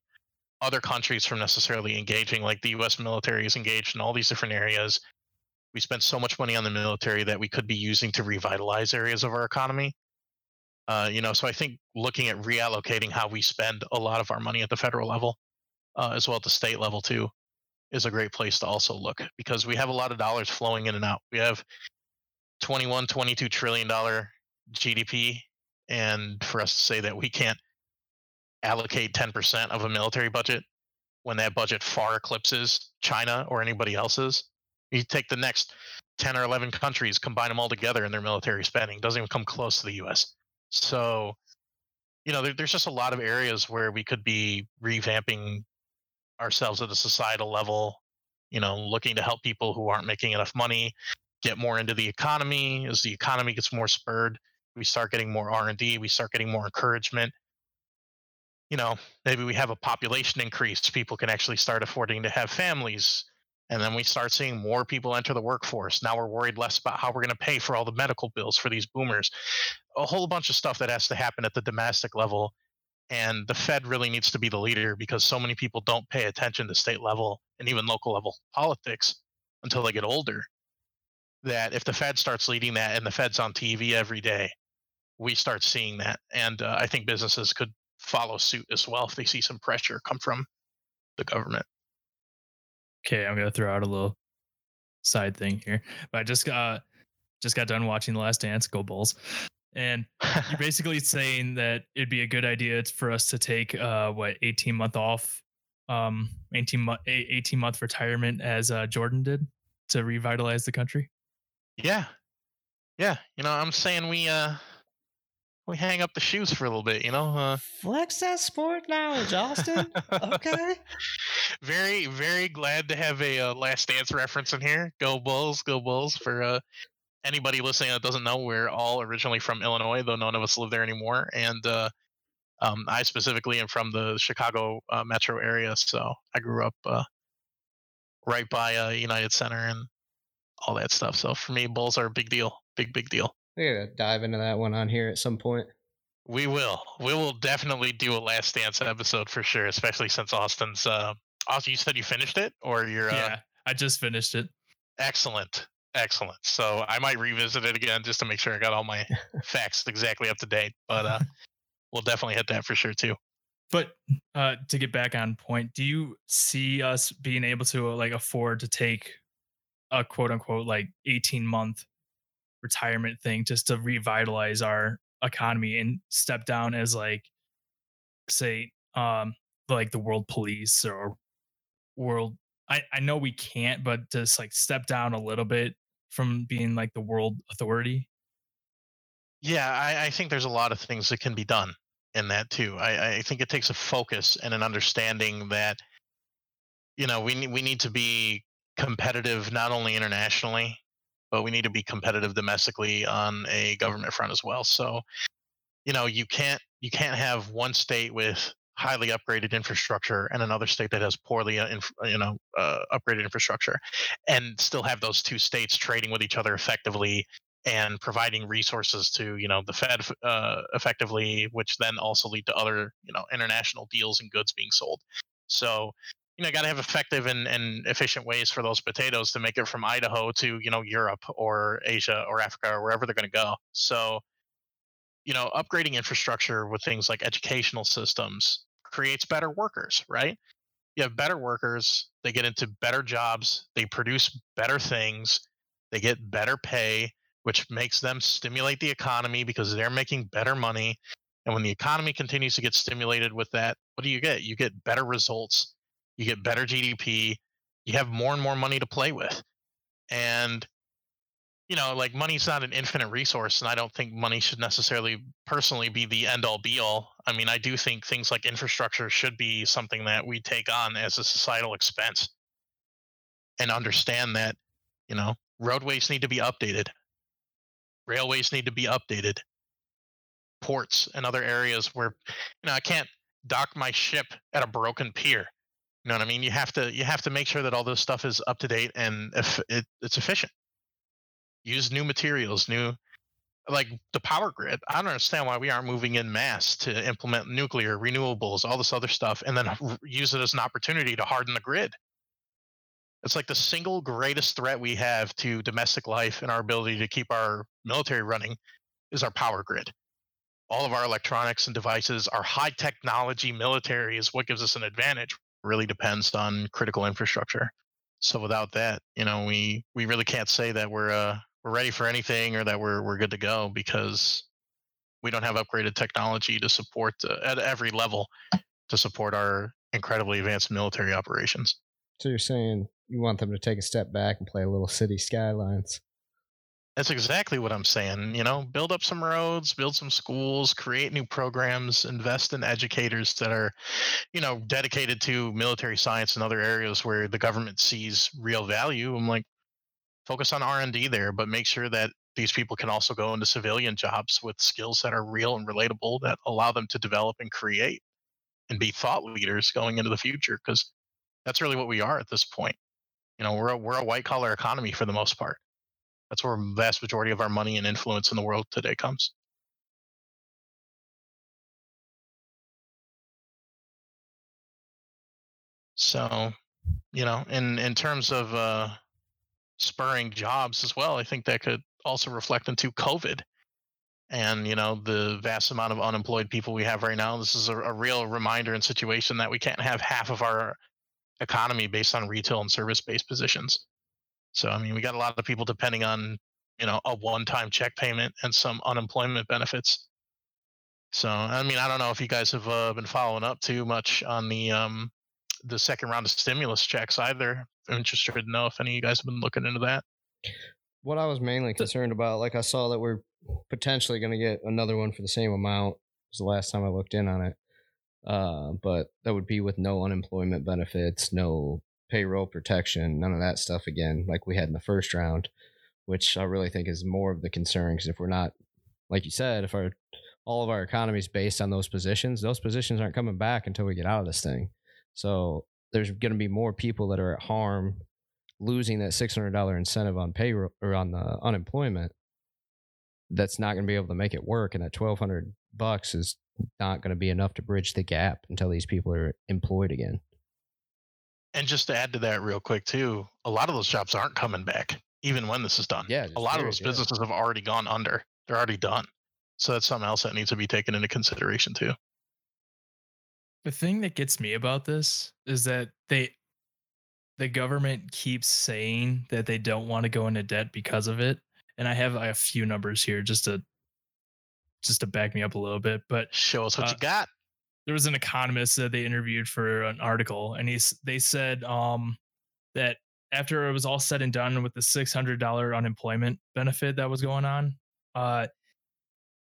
other countries from necessarily engaging, like the US military is engaged in all these different areas. We spend so much money on the military that we could be using to revitalize areas of our economy. Uh, you know, so I think looking at reallocating how we spend a lot of our money at the federal level, uh, as well at the state level too, is a great place to also look because we have a lot of dollars flowing in and out. We have 21, 22 trillion dollar GDP, and for us to say that we can't allocate 10% of a military budget when that budget far eclipses China or anybody else's. You take the next 10 or 11 countries, combine them all together in their military spending, doesn't even come close to the US. So, you know, there, there's just a lot of areas where we could be revamping ourselves at a societal level, you know, looking to help people who aren't making enough money get more into the economy as the economy gets more spurred we start getting more r&d we start getting more encouragement you know, maybe we have a population increase, people can actually start affording to have families. And then we start seeing more people enter the workforce. Now we're worried less about how we're going to pay for all the medical bills for these boomers. A whole bunch of stuff that has to happen at the domestic level. And the Fed really needs to be the leader because so many people don't pay attention to state level and even local level politics until they get older. That if the Fed starts leading that and the Fed's on TV every day, we start seeing that. And uh, I think businesses could follow suit as well if they see some pressure come from the government. Okay, I'm gonna throw out a little side thing here, but I just got just got done watching The Last Dance. Go Bulls! And you're *laughs* basically saying that it'd be a good idea for us to take uh what 18 month off, um 18 month 18 month retirement as uh, Jordan did to revitalize the country. Yeah, yeah. You know, I'm saying we uh we hang up the shoes for a little bit, you know. Uh, Flex that sport knowledge, Austin. okay. *laughs* Very, very glad to have a uh, Last Dance reference in here. Go Bulls, go Bulls! For uh, anybody listening that doesn't know, we're all originally from Illinois, though none of us live there anymore. And uh, um, I specifically am from the Chicago uh, metro area, so I grew up uh, right by uh, United Center and all that stuff. So for me, Bulls are a big deal, big big deal. We gotta dive into that one on here at some point. We will. We will definitely do a Last Dance episode for sure, especially since Austin's. Uh, Austin, you said you finished it, or you're. Uh, yeah, I just finished it. Excellent, excellent. So I might revisit it again just to make sure I got all my *laughs* facts exactly up to date. But uh, *laughs* we'll definitely hit that for sure too. but uh, to get back on point, do you see us being able to like afford to take a quote unquote like 18 month retirement thing just to revitalize our economy and step down as like say um like the world police or world I, I know we can't, but just like step down a little bit from being like the world authority. Yeah, I, I think there's a lot of things that can be done in that too. I, I think it takes a focus and an understanding that you know we we need to be competitive not only internationally, but we need to be competitive domestically on a government front as well. So, you know, you can't you can't have one state with highly upgraded infrastructure and another state that has poorly uh, inf- you know uh, upgraded infrastructure and still have those two states trading with each other effectively and providing resources to you know the fed uh, effectively which then also lead to other you know international deals and goods being sold so you know got to have effective and, and efficient ways for those potatoes to make it from idaho to you know europe or asia or africa or wherever they're going to go so you know, upgrading infrastructure with things like educational systems creates better workers, right? You have better workers, they get into better jobs, they produce better things, they get better pay, which makes them stimulate the economy because they're making better money. And when the economy continues to get stimulated with that, what do you get? You get better results, you get better GDP, you have more and more money to play with. And you know, like money's not an infinite resource, and I don't think money should necessarily personally be the end all be all. I mean, I do think things like infrastructure should be something that we take on as a societal expense and understand that, you know, roadways need to be updated, railways need to be updated, ports and other areas where, you know, I can't dock my ship at a broken pier. You know what I mean? You have to you have to make sure that all this stuff is up to date and if it, it's efficient use new materials, new like the power grid. I don't understand why we aren't moving in mass to implement nuclear, renewables, all this other stuff, and then use it as an opportunity to harden the grid. It's like the single greatest threat we have to domestic life and our ability to keep our military running is our power grid. All of our electronics and devices, our high technology military is what gives us an advantage. Really depends on critical infrastructure. So without that, you know, we we really can't say that we're uh, we're ready for anything or that we're we're good to go because we don't have upgraded technology to support uh, at every level to support our incredibly advanced military operations. So you're saying you want them to take a step back and play a little city skylines? That's exactly what I'm saying. You know, build up some roads, build some schools, create new programs, invest in educators that are, you know, dedicated to military science and other areas where the government sees real value. I'm like, focus on r&d there but make sure that these people can also go into civilian jobs with skills that are real and relatable that allow them to develop and create and be thought leaders going into the future because that's really what we are at this point you know we're a, we're a white collar economy for the most part that's where the vast majority of our money and influence in the world today comes so you know in in terms of uh spurring jobs as well. I think that could also reflect into COVID and you know the vast amount of unemployed people we have right now. This is a, a real reminder and situation that we can't have half of our economy based on retail and service based positions. So I mean, we got a lot of people depending on you know a one time check payment and some unemployment benefits. So I mean, I don't know if you guys have uh, been following up too much on the um, the second round of stimulus checks either. I'm interested to know if any of you guys have been looking into that. What I was mainly concerned about, like I saw that we're potentially going to get another one for the same amount. Was the last time I looked in on it. Uh, but that would be with no unemployment benefits, no payroll protection, none of that stuff again, like we had in the first round, which I really think is more of the concern. Because if we're not, like you said, if our all of our economy is based on those positions, those positions aren't coming back until we get out of this thing. So there's going to be more people that are at harm losing that $600 incentive on payroll or on the unemployment that's not going to be able to make it work and that 1200 bucks is not going to be enough to bridge the gap until these people are employed again and just to add to that real quick too a lot of those jobs aren't coming back even when this is done. Yeah a lot of those businesses have already gone under they're already done. So that's something else that needs to be taken into consideration too. The thing that gets me about this is that they the government keeps saying that they don't want to go into debt because of it and i have a few numbers here just to just to back me up a little bit but Show us what Uh, you got. There was an economist that they interviewed for an article and he's they said um that after it was all said and done with the $600 unemployment benefit that was going on uh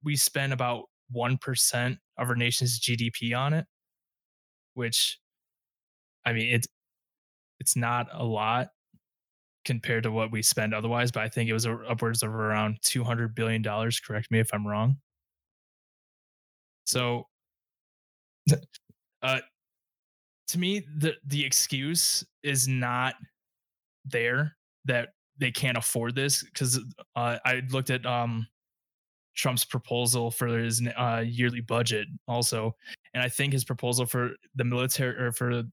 we spent about 1% of our nation's gdp on it which i mean it's it's not a lot compared to what we spend otherwise but i think it was upwards of around 200 billion dollars correct me if i'm wrong. So uh to me the the excuse is not there that they can't afford this because uh, i looked at um trump's proposal for his uh, yearly budget also and i think his proposal for the military or for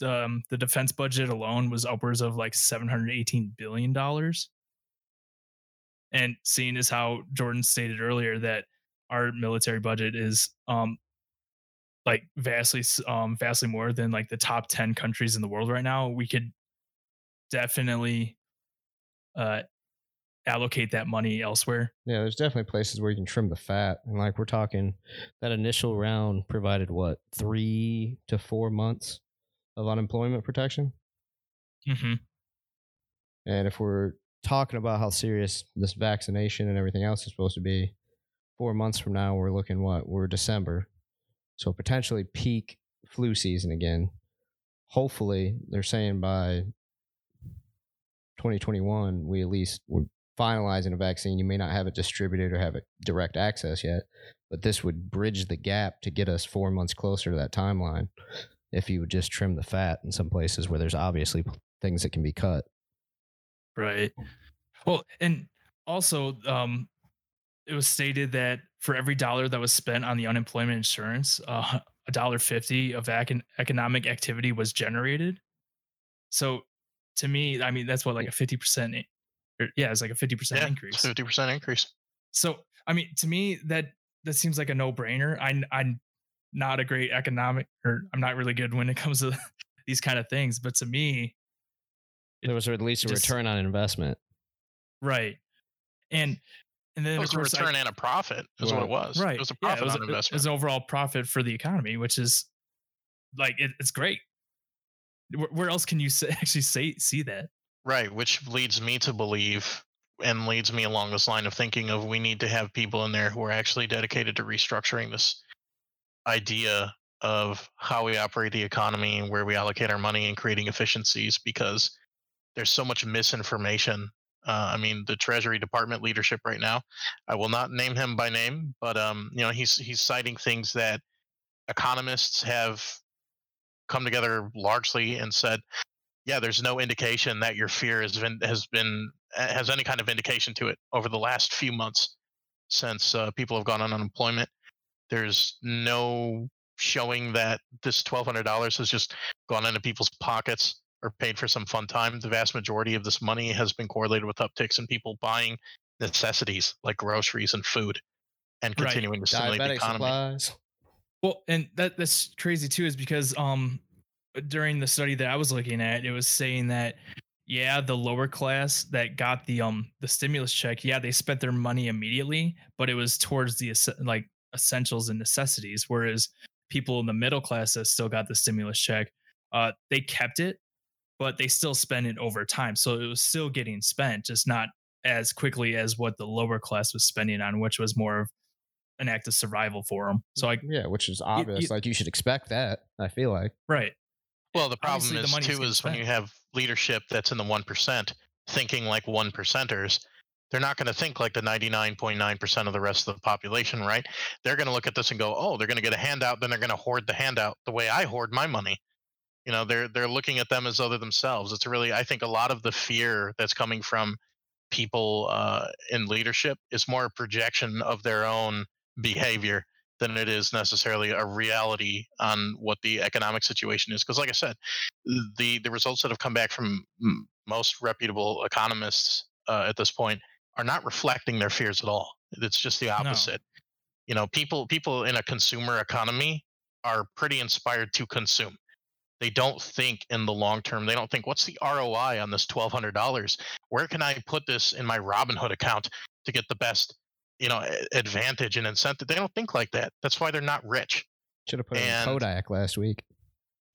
the, um, the defense budget alone was upwards of like 718 billion dollars. And seeing as how jordan stated earlier that our military budget is um like vastly um vastly more than like the top 10 countries in the world right now we could definitely uh allocate that money elsewhere Yeah, there's definitely places where you can trim the fat. And like we're talking, that initial round provided what, three to four months of unemployment protection? mm-hmm. And if we're talking about how serious this vaccination and everything else is supposed to be, four months from now, we're looking what? We're December. So potentially peak flu season again. Hopefully, they're saying by 2021, we at least we're finalizing a vaccine. You may not have it distributed or have it direct access yet, but this would bridge the gap to get us four months closer to that timeline if you would just trim the fat in some places where there's obviously things that can be cut. Right. Well, and also, um, it was stated that for every dollar that was spent on the unemployment insurance, uh, a dollar fifty of econ- economic activity was generated. So, to me, I mean, that's what like a fifty percent. Yeah, it's like a fifty percent Yeah, increase. fifty percent increase. So, I mean, to me, that that seems like a no brainer. I I'm not a great economic, or I'm not really good when it *laughs* comes to these kind of things. But to me, There was at least a just- return on investment. right, and and then It was a I- return and a profit, is what it was. right It was a yeah, profit it was, on a- investment. It was an overall profit for the economy, which is like it, it's great. Where, where else can you say, *laughs* actually say see that? Right, which leads me to believe and leads me along this line of thinking of we need to have people in there who are actually dedicated to restructuring this idea of how we operate the economy and where we allocate our money and creating efficiencies because there's so much misinformation. Uh, I mean, the Treasury Department leadership right now. I will not name him by name, but um, you know, he's he's citing things that economists have come together largely and said yeah, there's no indication that your fear has been has been has any kind of indication to it over the last few months since uh, people have gone on unemployment. There's no showing that this twelve hundred dollars has just gone into people's pockets or paid for some fun time. The vast majority of this money has been correlated with upticks in people buying necessities like groceries and food, and Right. continuing to stimulate the economy. supplies. Well, and that that's crazy too, is because um during the study that I was looking at, it was saying that yeah, the lower class that got the um the stimulus check, yeah, they spent their money immediately, but it was towards the like essentials and necessities, whereas people in the middle class that still got the stimulus check, uh, they kept it, but they still spent it over time, so it was still getting spent, just not as quickly as what the lower class was spending on, which was more of an act of survival for them. So I Yeah, which is obvious. you- like you should expect that. I feel like. right. Well, the problem Obviously, is money's too getting is when you have leadership that's in the one percent thinking like one percenters, they're not going to think like the ninety nine point nine percent of the rest of the population, right? They're going to look at this and go, "Oh, they're going to get a handout, then they're going to hoard the handout the way I hoard my money." You know, they're they're looking at them as other themselves. It's really, I think, a lot of the fear that's coming from people uh, in leadership is more a projection of their own behavior than it is necessarily a reality on what the economic situation is. Because, like I said, the the results that have come back from most reputable economists uh, at this point are not reflecting their fears at all. It's just the opposite. You know, people people in a consumer economy are pretty inspired to consume. They don't think in the long term. They don't think, what's the ROI on this $1,200? Where can I put this in my Robinhood account to get the best, you know, advantage and incentive? They don't think like that. That's why they're not rich. Should have put it in Kodak last week.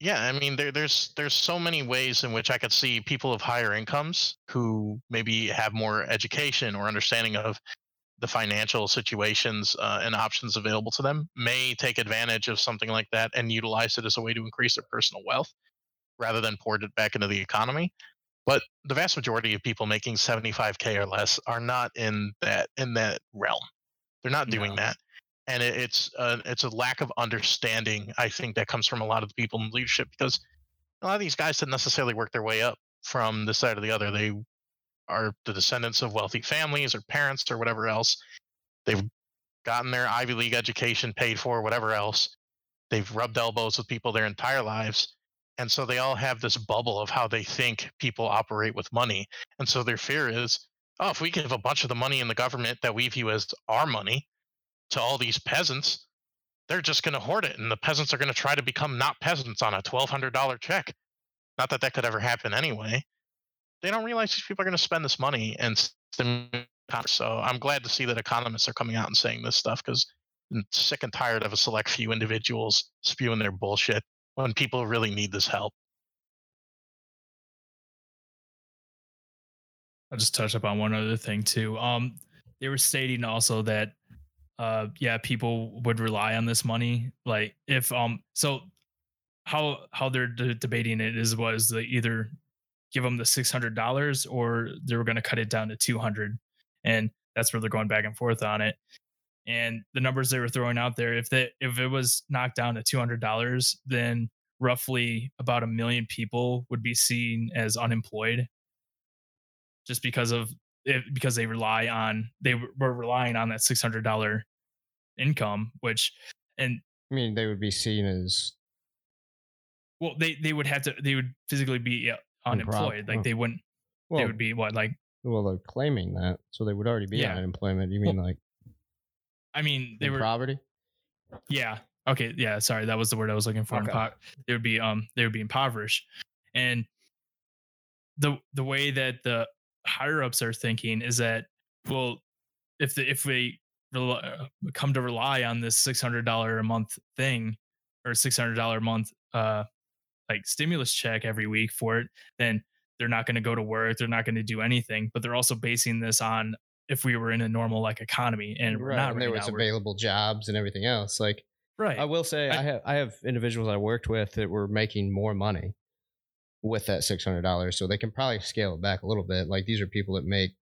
Yeah, I mean, there, there's there's so many ways in which I could see people of higher incomes who maybe have more education or understanding of the financial situations uh, and options available to them may take advantage of something like that and utilize it as a way to increase their personal wealth rather than pour it back into the economy. But the vast majority of people making 75k or less are not in that in that realm. They're not doing no. that. And it, it's a, it's a lack of understanding i think that comes from a lot of the people in leadership because a lot of these guys didn't necessarily work their way up from this side or the other. They are the descendants of wealthy families or parents or whatever else. They've gotten their Ivy League education paid for, whatever else. They've rubbed elbows with people their entire lives. And so they all have this bubble of how they think people operate with money. And so their fear is oh, if we give a bunch of the money in the government that we view as our money to all these peasants, they're just going to hoard it. And the peasants are going to try to become not peasants on a $1,200 check. Not that that could ever happen anyway they don't realize these people are going to spend this money and so i'm glad to see that economists are coming out and saying this stuff because i'm sick and tired of a select few individuals spewing their bullshit when people really need this help. I'll just touch up on one other thing too. Um they were stating also that uh yeah people would rely on this money like if um so how how they're d- debating it is was the either give them the $600 or they were going to cut it down to 200 and that's where they're going back and forth on it. And the numbers they were throwing out there if that if it was knocked down to $200 then roughly about a million people would be seen as unemployed. Just because of it because they rely on they were relying on that $600 income which and i mean they would be seen as well they they would have to they would physically be unemployed. Like they wouldn't. Well, they would be what like. Well, they're claiming that, so they would already be yeah. on unemployment. You mean well, like? I mean, they were poverty. Yeah. Okay. Yeah. Sorry, that was the word I was looking for. Okay. Impo- they would be um they would be impoverished, and the the way that the higher ups are thinking is that well, if the if we rel- come to rely on this six hundred dollar a month thing or six hundred dollar a month uh like stimulus check every week for it, then they're not going to go to work. They're not going to do anything. But they're also basing this on if we were in a normal like economy and we're not. And there right was available jobs and everything else. Like, right. I will say I, I have I have individuals I worked with that were making more money with that six hundred dollars, so they can probably scale it back a little bit. Like these are people that make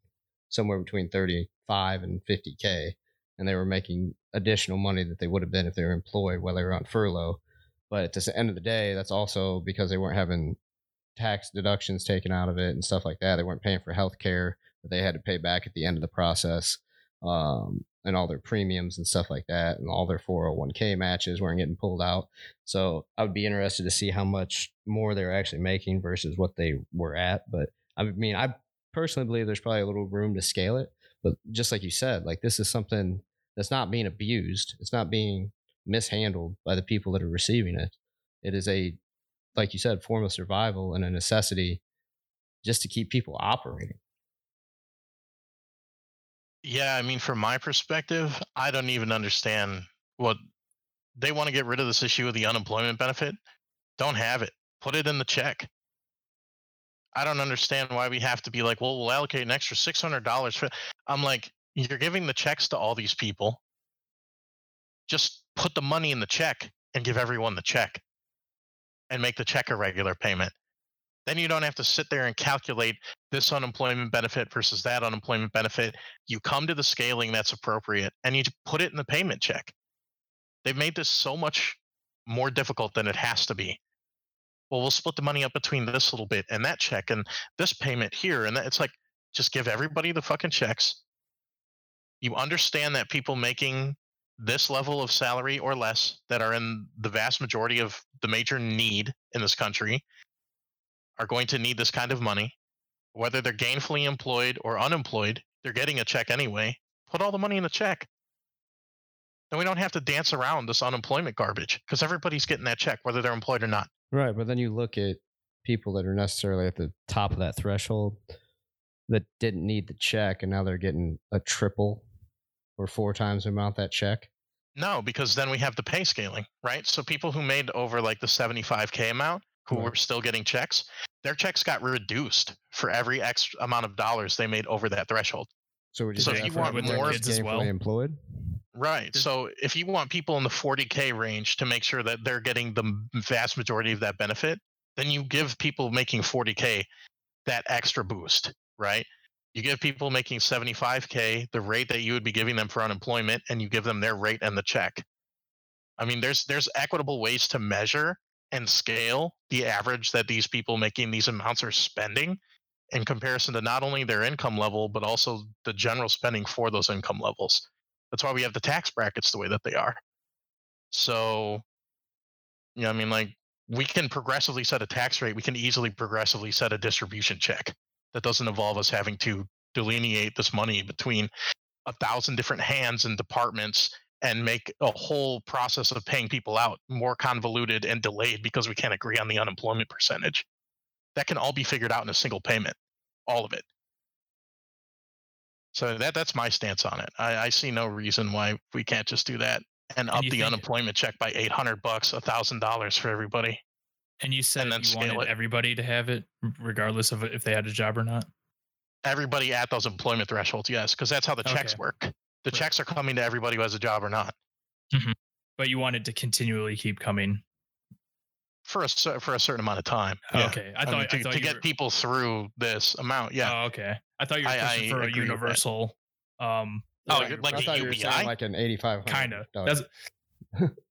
somewhere between thirty five and fifty k, and they were making additional money that they would have been if they were employed while they were on furlough. But at the end of the day, that's also because they weren't having tax deductions taken out of it and stuff like that. They weren't paying for health care that they had to pay back at the end of the process. Um, and all their premiums and stuff like that, and all their 401k matches weren't getting pulled out. So I would be interested to see how much more they're actually making versus what they were at. But I mean, I personally believe there's probably a little room to scale it. But just like you said, like this is something that's not being abused. It's not being mishandled by the people that are receiving it. It is a, like you said, form of survival and a necessity just to keep people operating. Yeah, I mean, from my perspective, I don't even understand what they want to get rid of this issue of the unemployment benefit. Don't have it. Put it in the check. I don't understand why we have to be like, well, we'll allocate an extra six hundred dollars for. I'm like, you're giving the checks to all these people. Just put the money in the check and give everyone the check and make the check a regular payment. Then you don't have to sit there and calculate this unemployment benefit versus that unemployment benefit. You come to the scaling that's appropriate and you put it in the payment check. They've made this so much more difficult than it has to be. Well, we'll split the money up between this little bit and that check and this payment here. And it's like, just give everybody the fucking checks. You understand that people making this level of salary or less that are in the vast majority of the major need in this country are going to need this kind of money. Whether they're gainfully employed or unemployed they're getting a check anyway. Put all the money in the check. Then we don't have to dance around this unemployment garbage because everybody's getting that check, whether they're employed or not. Right, but then you look at people that are necessarily at the top of that threshold that didn't need the check, and now they're getting a triple or four times the amount that check. No, because then we have the pay scaling, right? So people who made over like the 75k amount, who Right. were still getting checks, their checks got reduced for every X amount of dollars they made over that threshold. So would you So if you want everyone more- that's Kids as well? employed? Right. So if you want people in the 40k range to make sure that they're getting the vast majority of that benefit, then you give people making 40k that extra boost, right? You give people making 75k the rate that you would be giving them for unemployment and you give them their rate and the check. I mean, there's there's equitable ways to measure and scale the average that these people making these amounts are spending in comparison to not only their income level but also the general spending for those income levels. That's why we have the tax brackets the way that they are. So, yeah, I mean, like we can progressively set a tax rate. We can easily progressively set a distribution check that doesn't involve us having to delineate this money between a thousand different hands and departments and make a whole process of paying people out more convoluted and delayed because we can't agree on the unemployment percentage. That can all be figured out in a single payment, all of it. So that that's my stance on it. I, I see no reason why we can't just do that and, And up the unemployment check by eight hundred bucks, a thousand dollars for everybody. And you said And you wanted it. everybody to have it, regardless of if they had a job or not. Everybody at those employment thresholds, yes, because that's how the checks work. The Right. checks are coming to everybody who has a job or not. But you wanted to continually keep coming. For a for a certain amount of time. Yeah. Okay, I I thought, mean, I to, thought to you get were- people through this amount, yeah. Oh, okay. I thought you were pushing I for a agree with that. universal. Um, Oh, like- you're- like I a thought you were UBI? like an eighty-five. kind of. That's *laughs*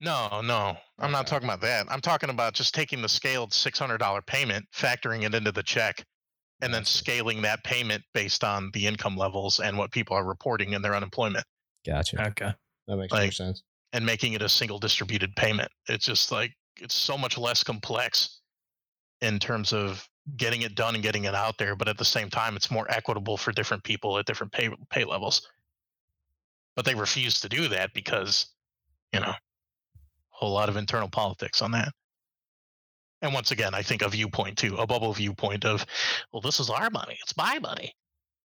No, no, I'm not talking about that. I'm talking about just taking the scaled $600 payment, factoring it into the check, and then scaling that payment based on the income levels and what people are reporting in their unemployment, gotcha. okay. That makes more like- sense. and making it a single distributed payment. It's just like it's so much less complex in terms of getting it done and getting it out there, but at the same time, it's more equitable for different people at different pay pay levels. But they refuse to do that because, you know, a whole lot of internal politics on that. And once again, I think a viewpoint too, a bubble viewpoint of, well, this is our money, it's my money.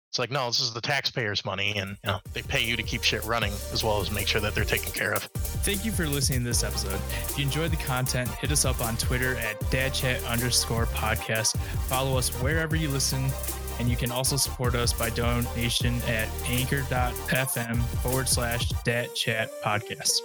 It's like, no, this is the taxpayers' money, and you know, they pay you to keep shit running as well as make sure that they're taken care of. Thank you for listening to this episode. If you enjoyed the content, hit us up on Twitter at dadchat underscore podcast. Follow us wherever you listen, and you can also support us by donation at anchor.fm forward slash dadchat podcast.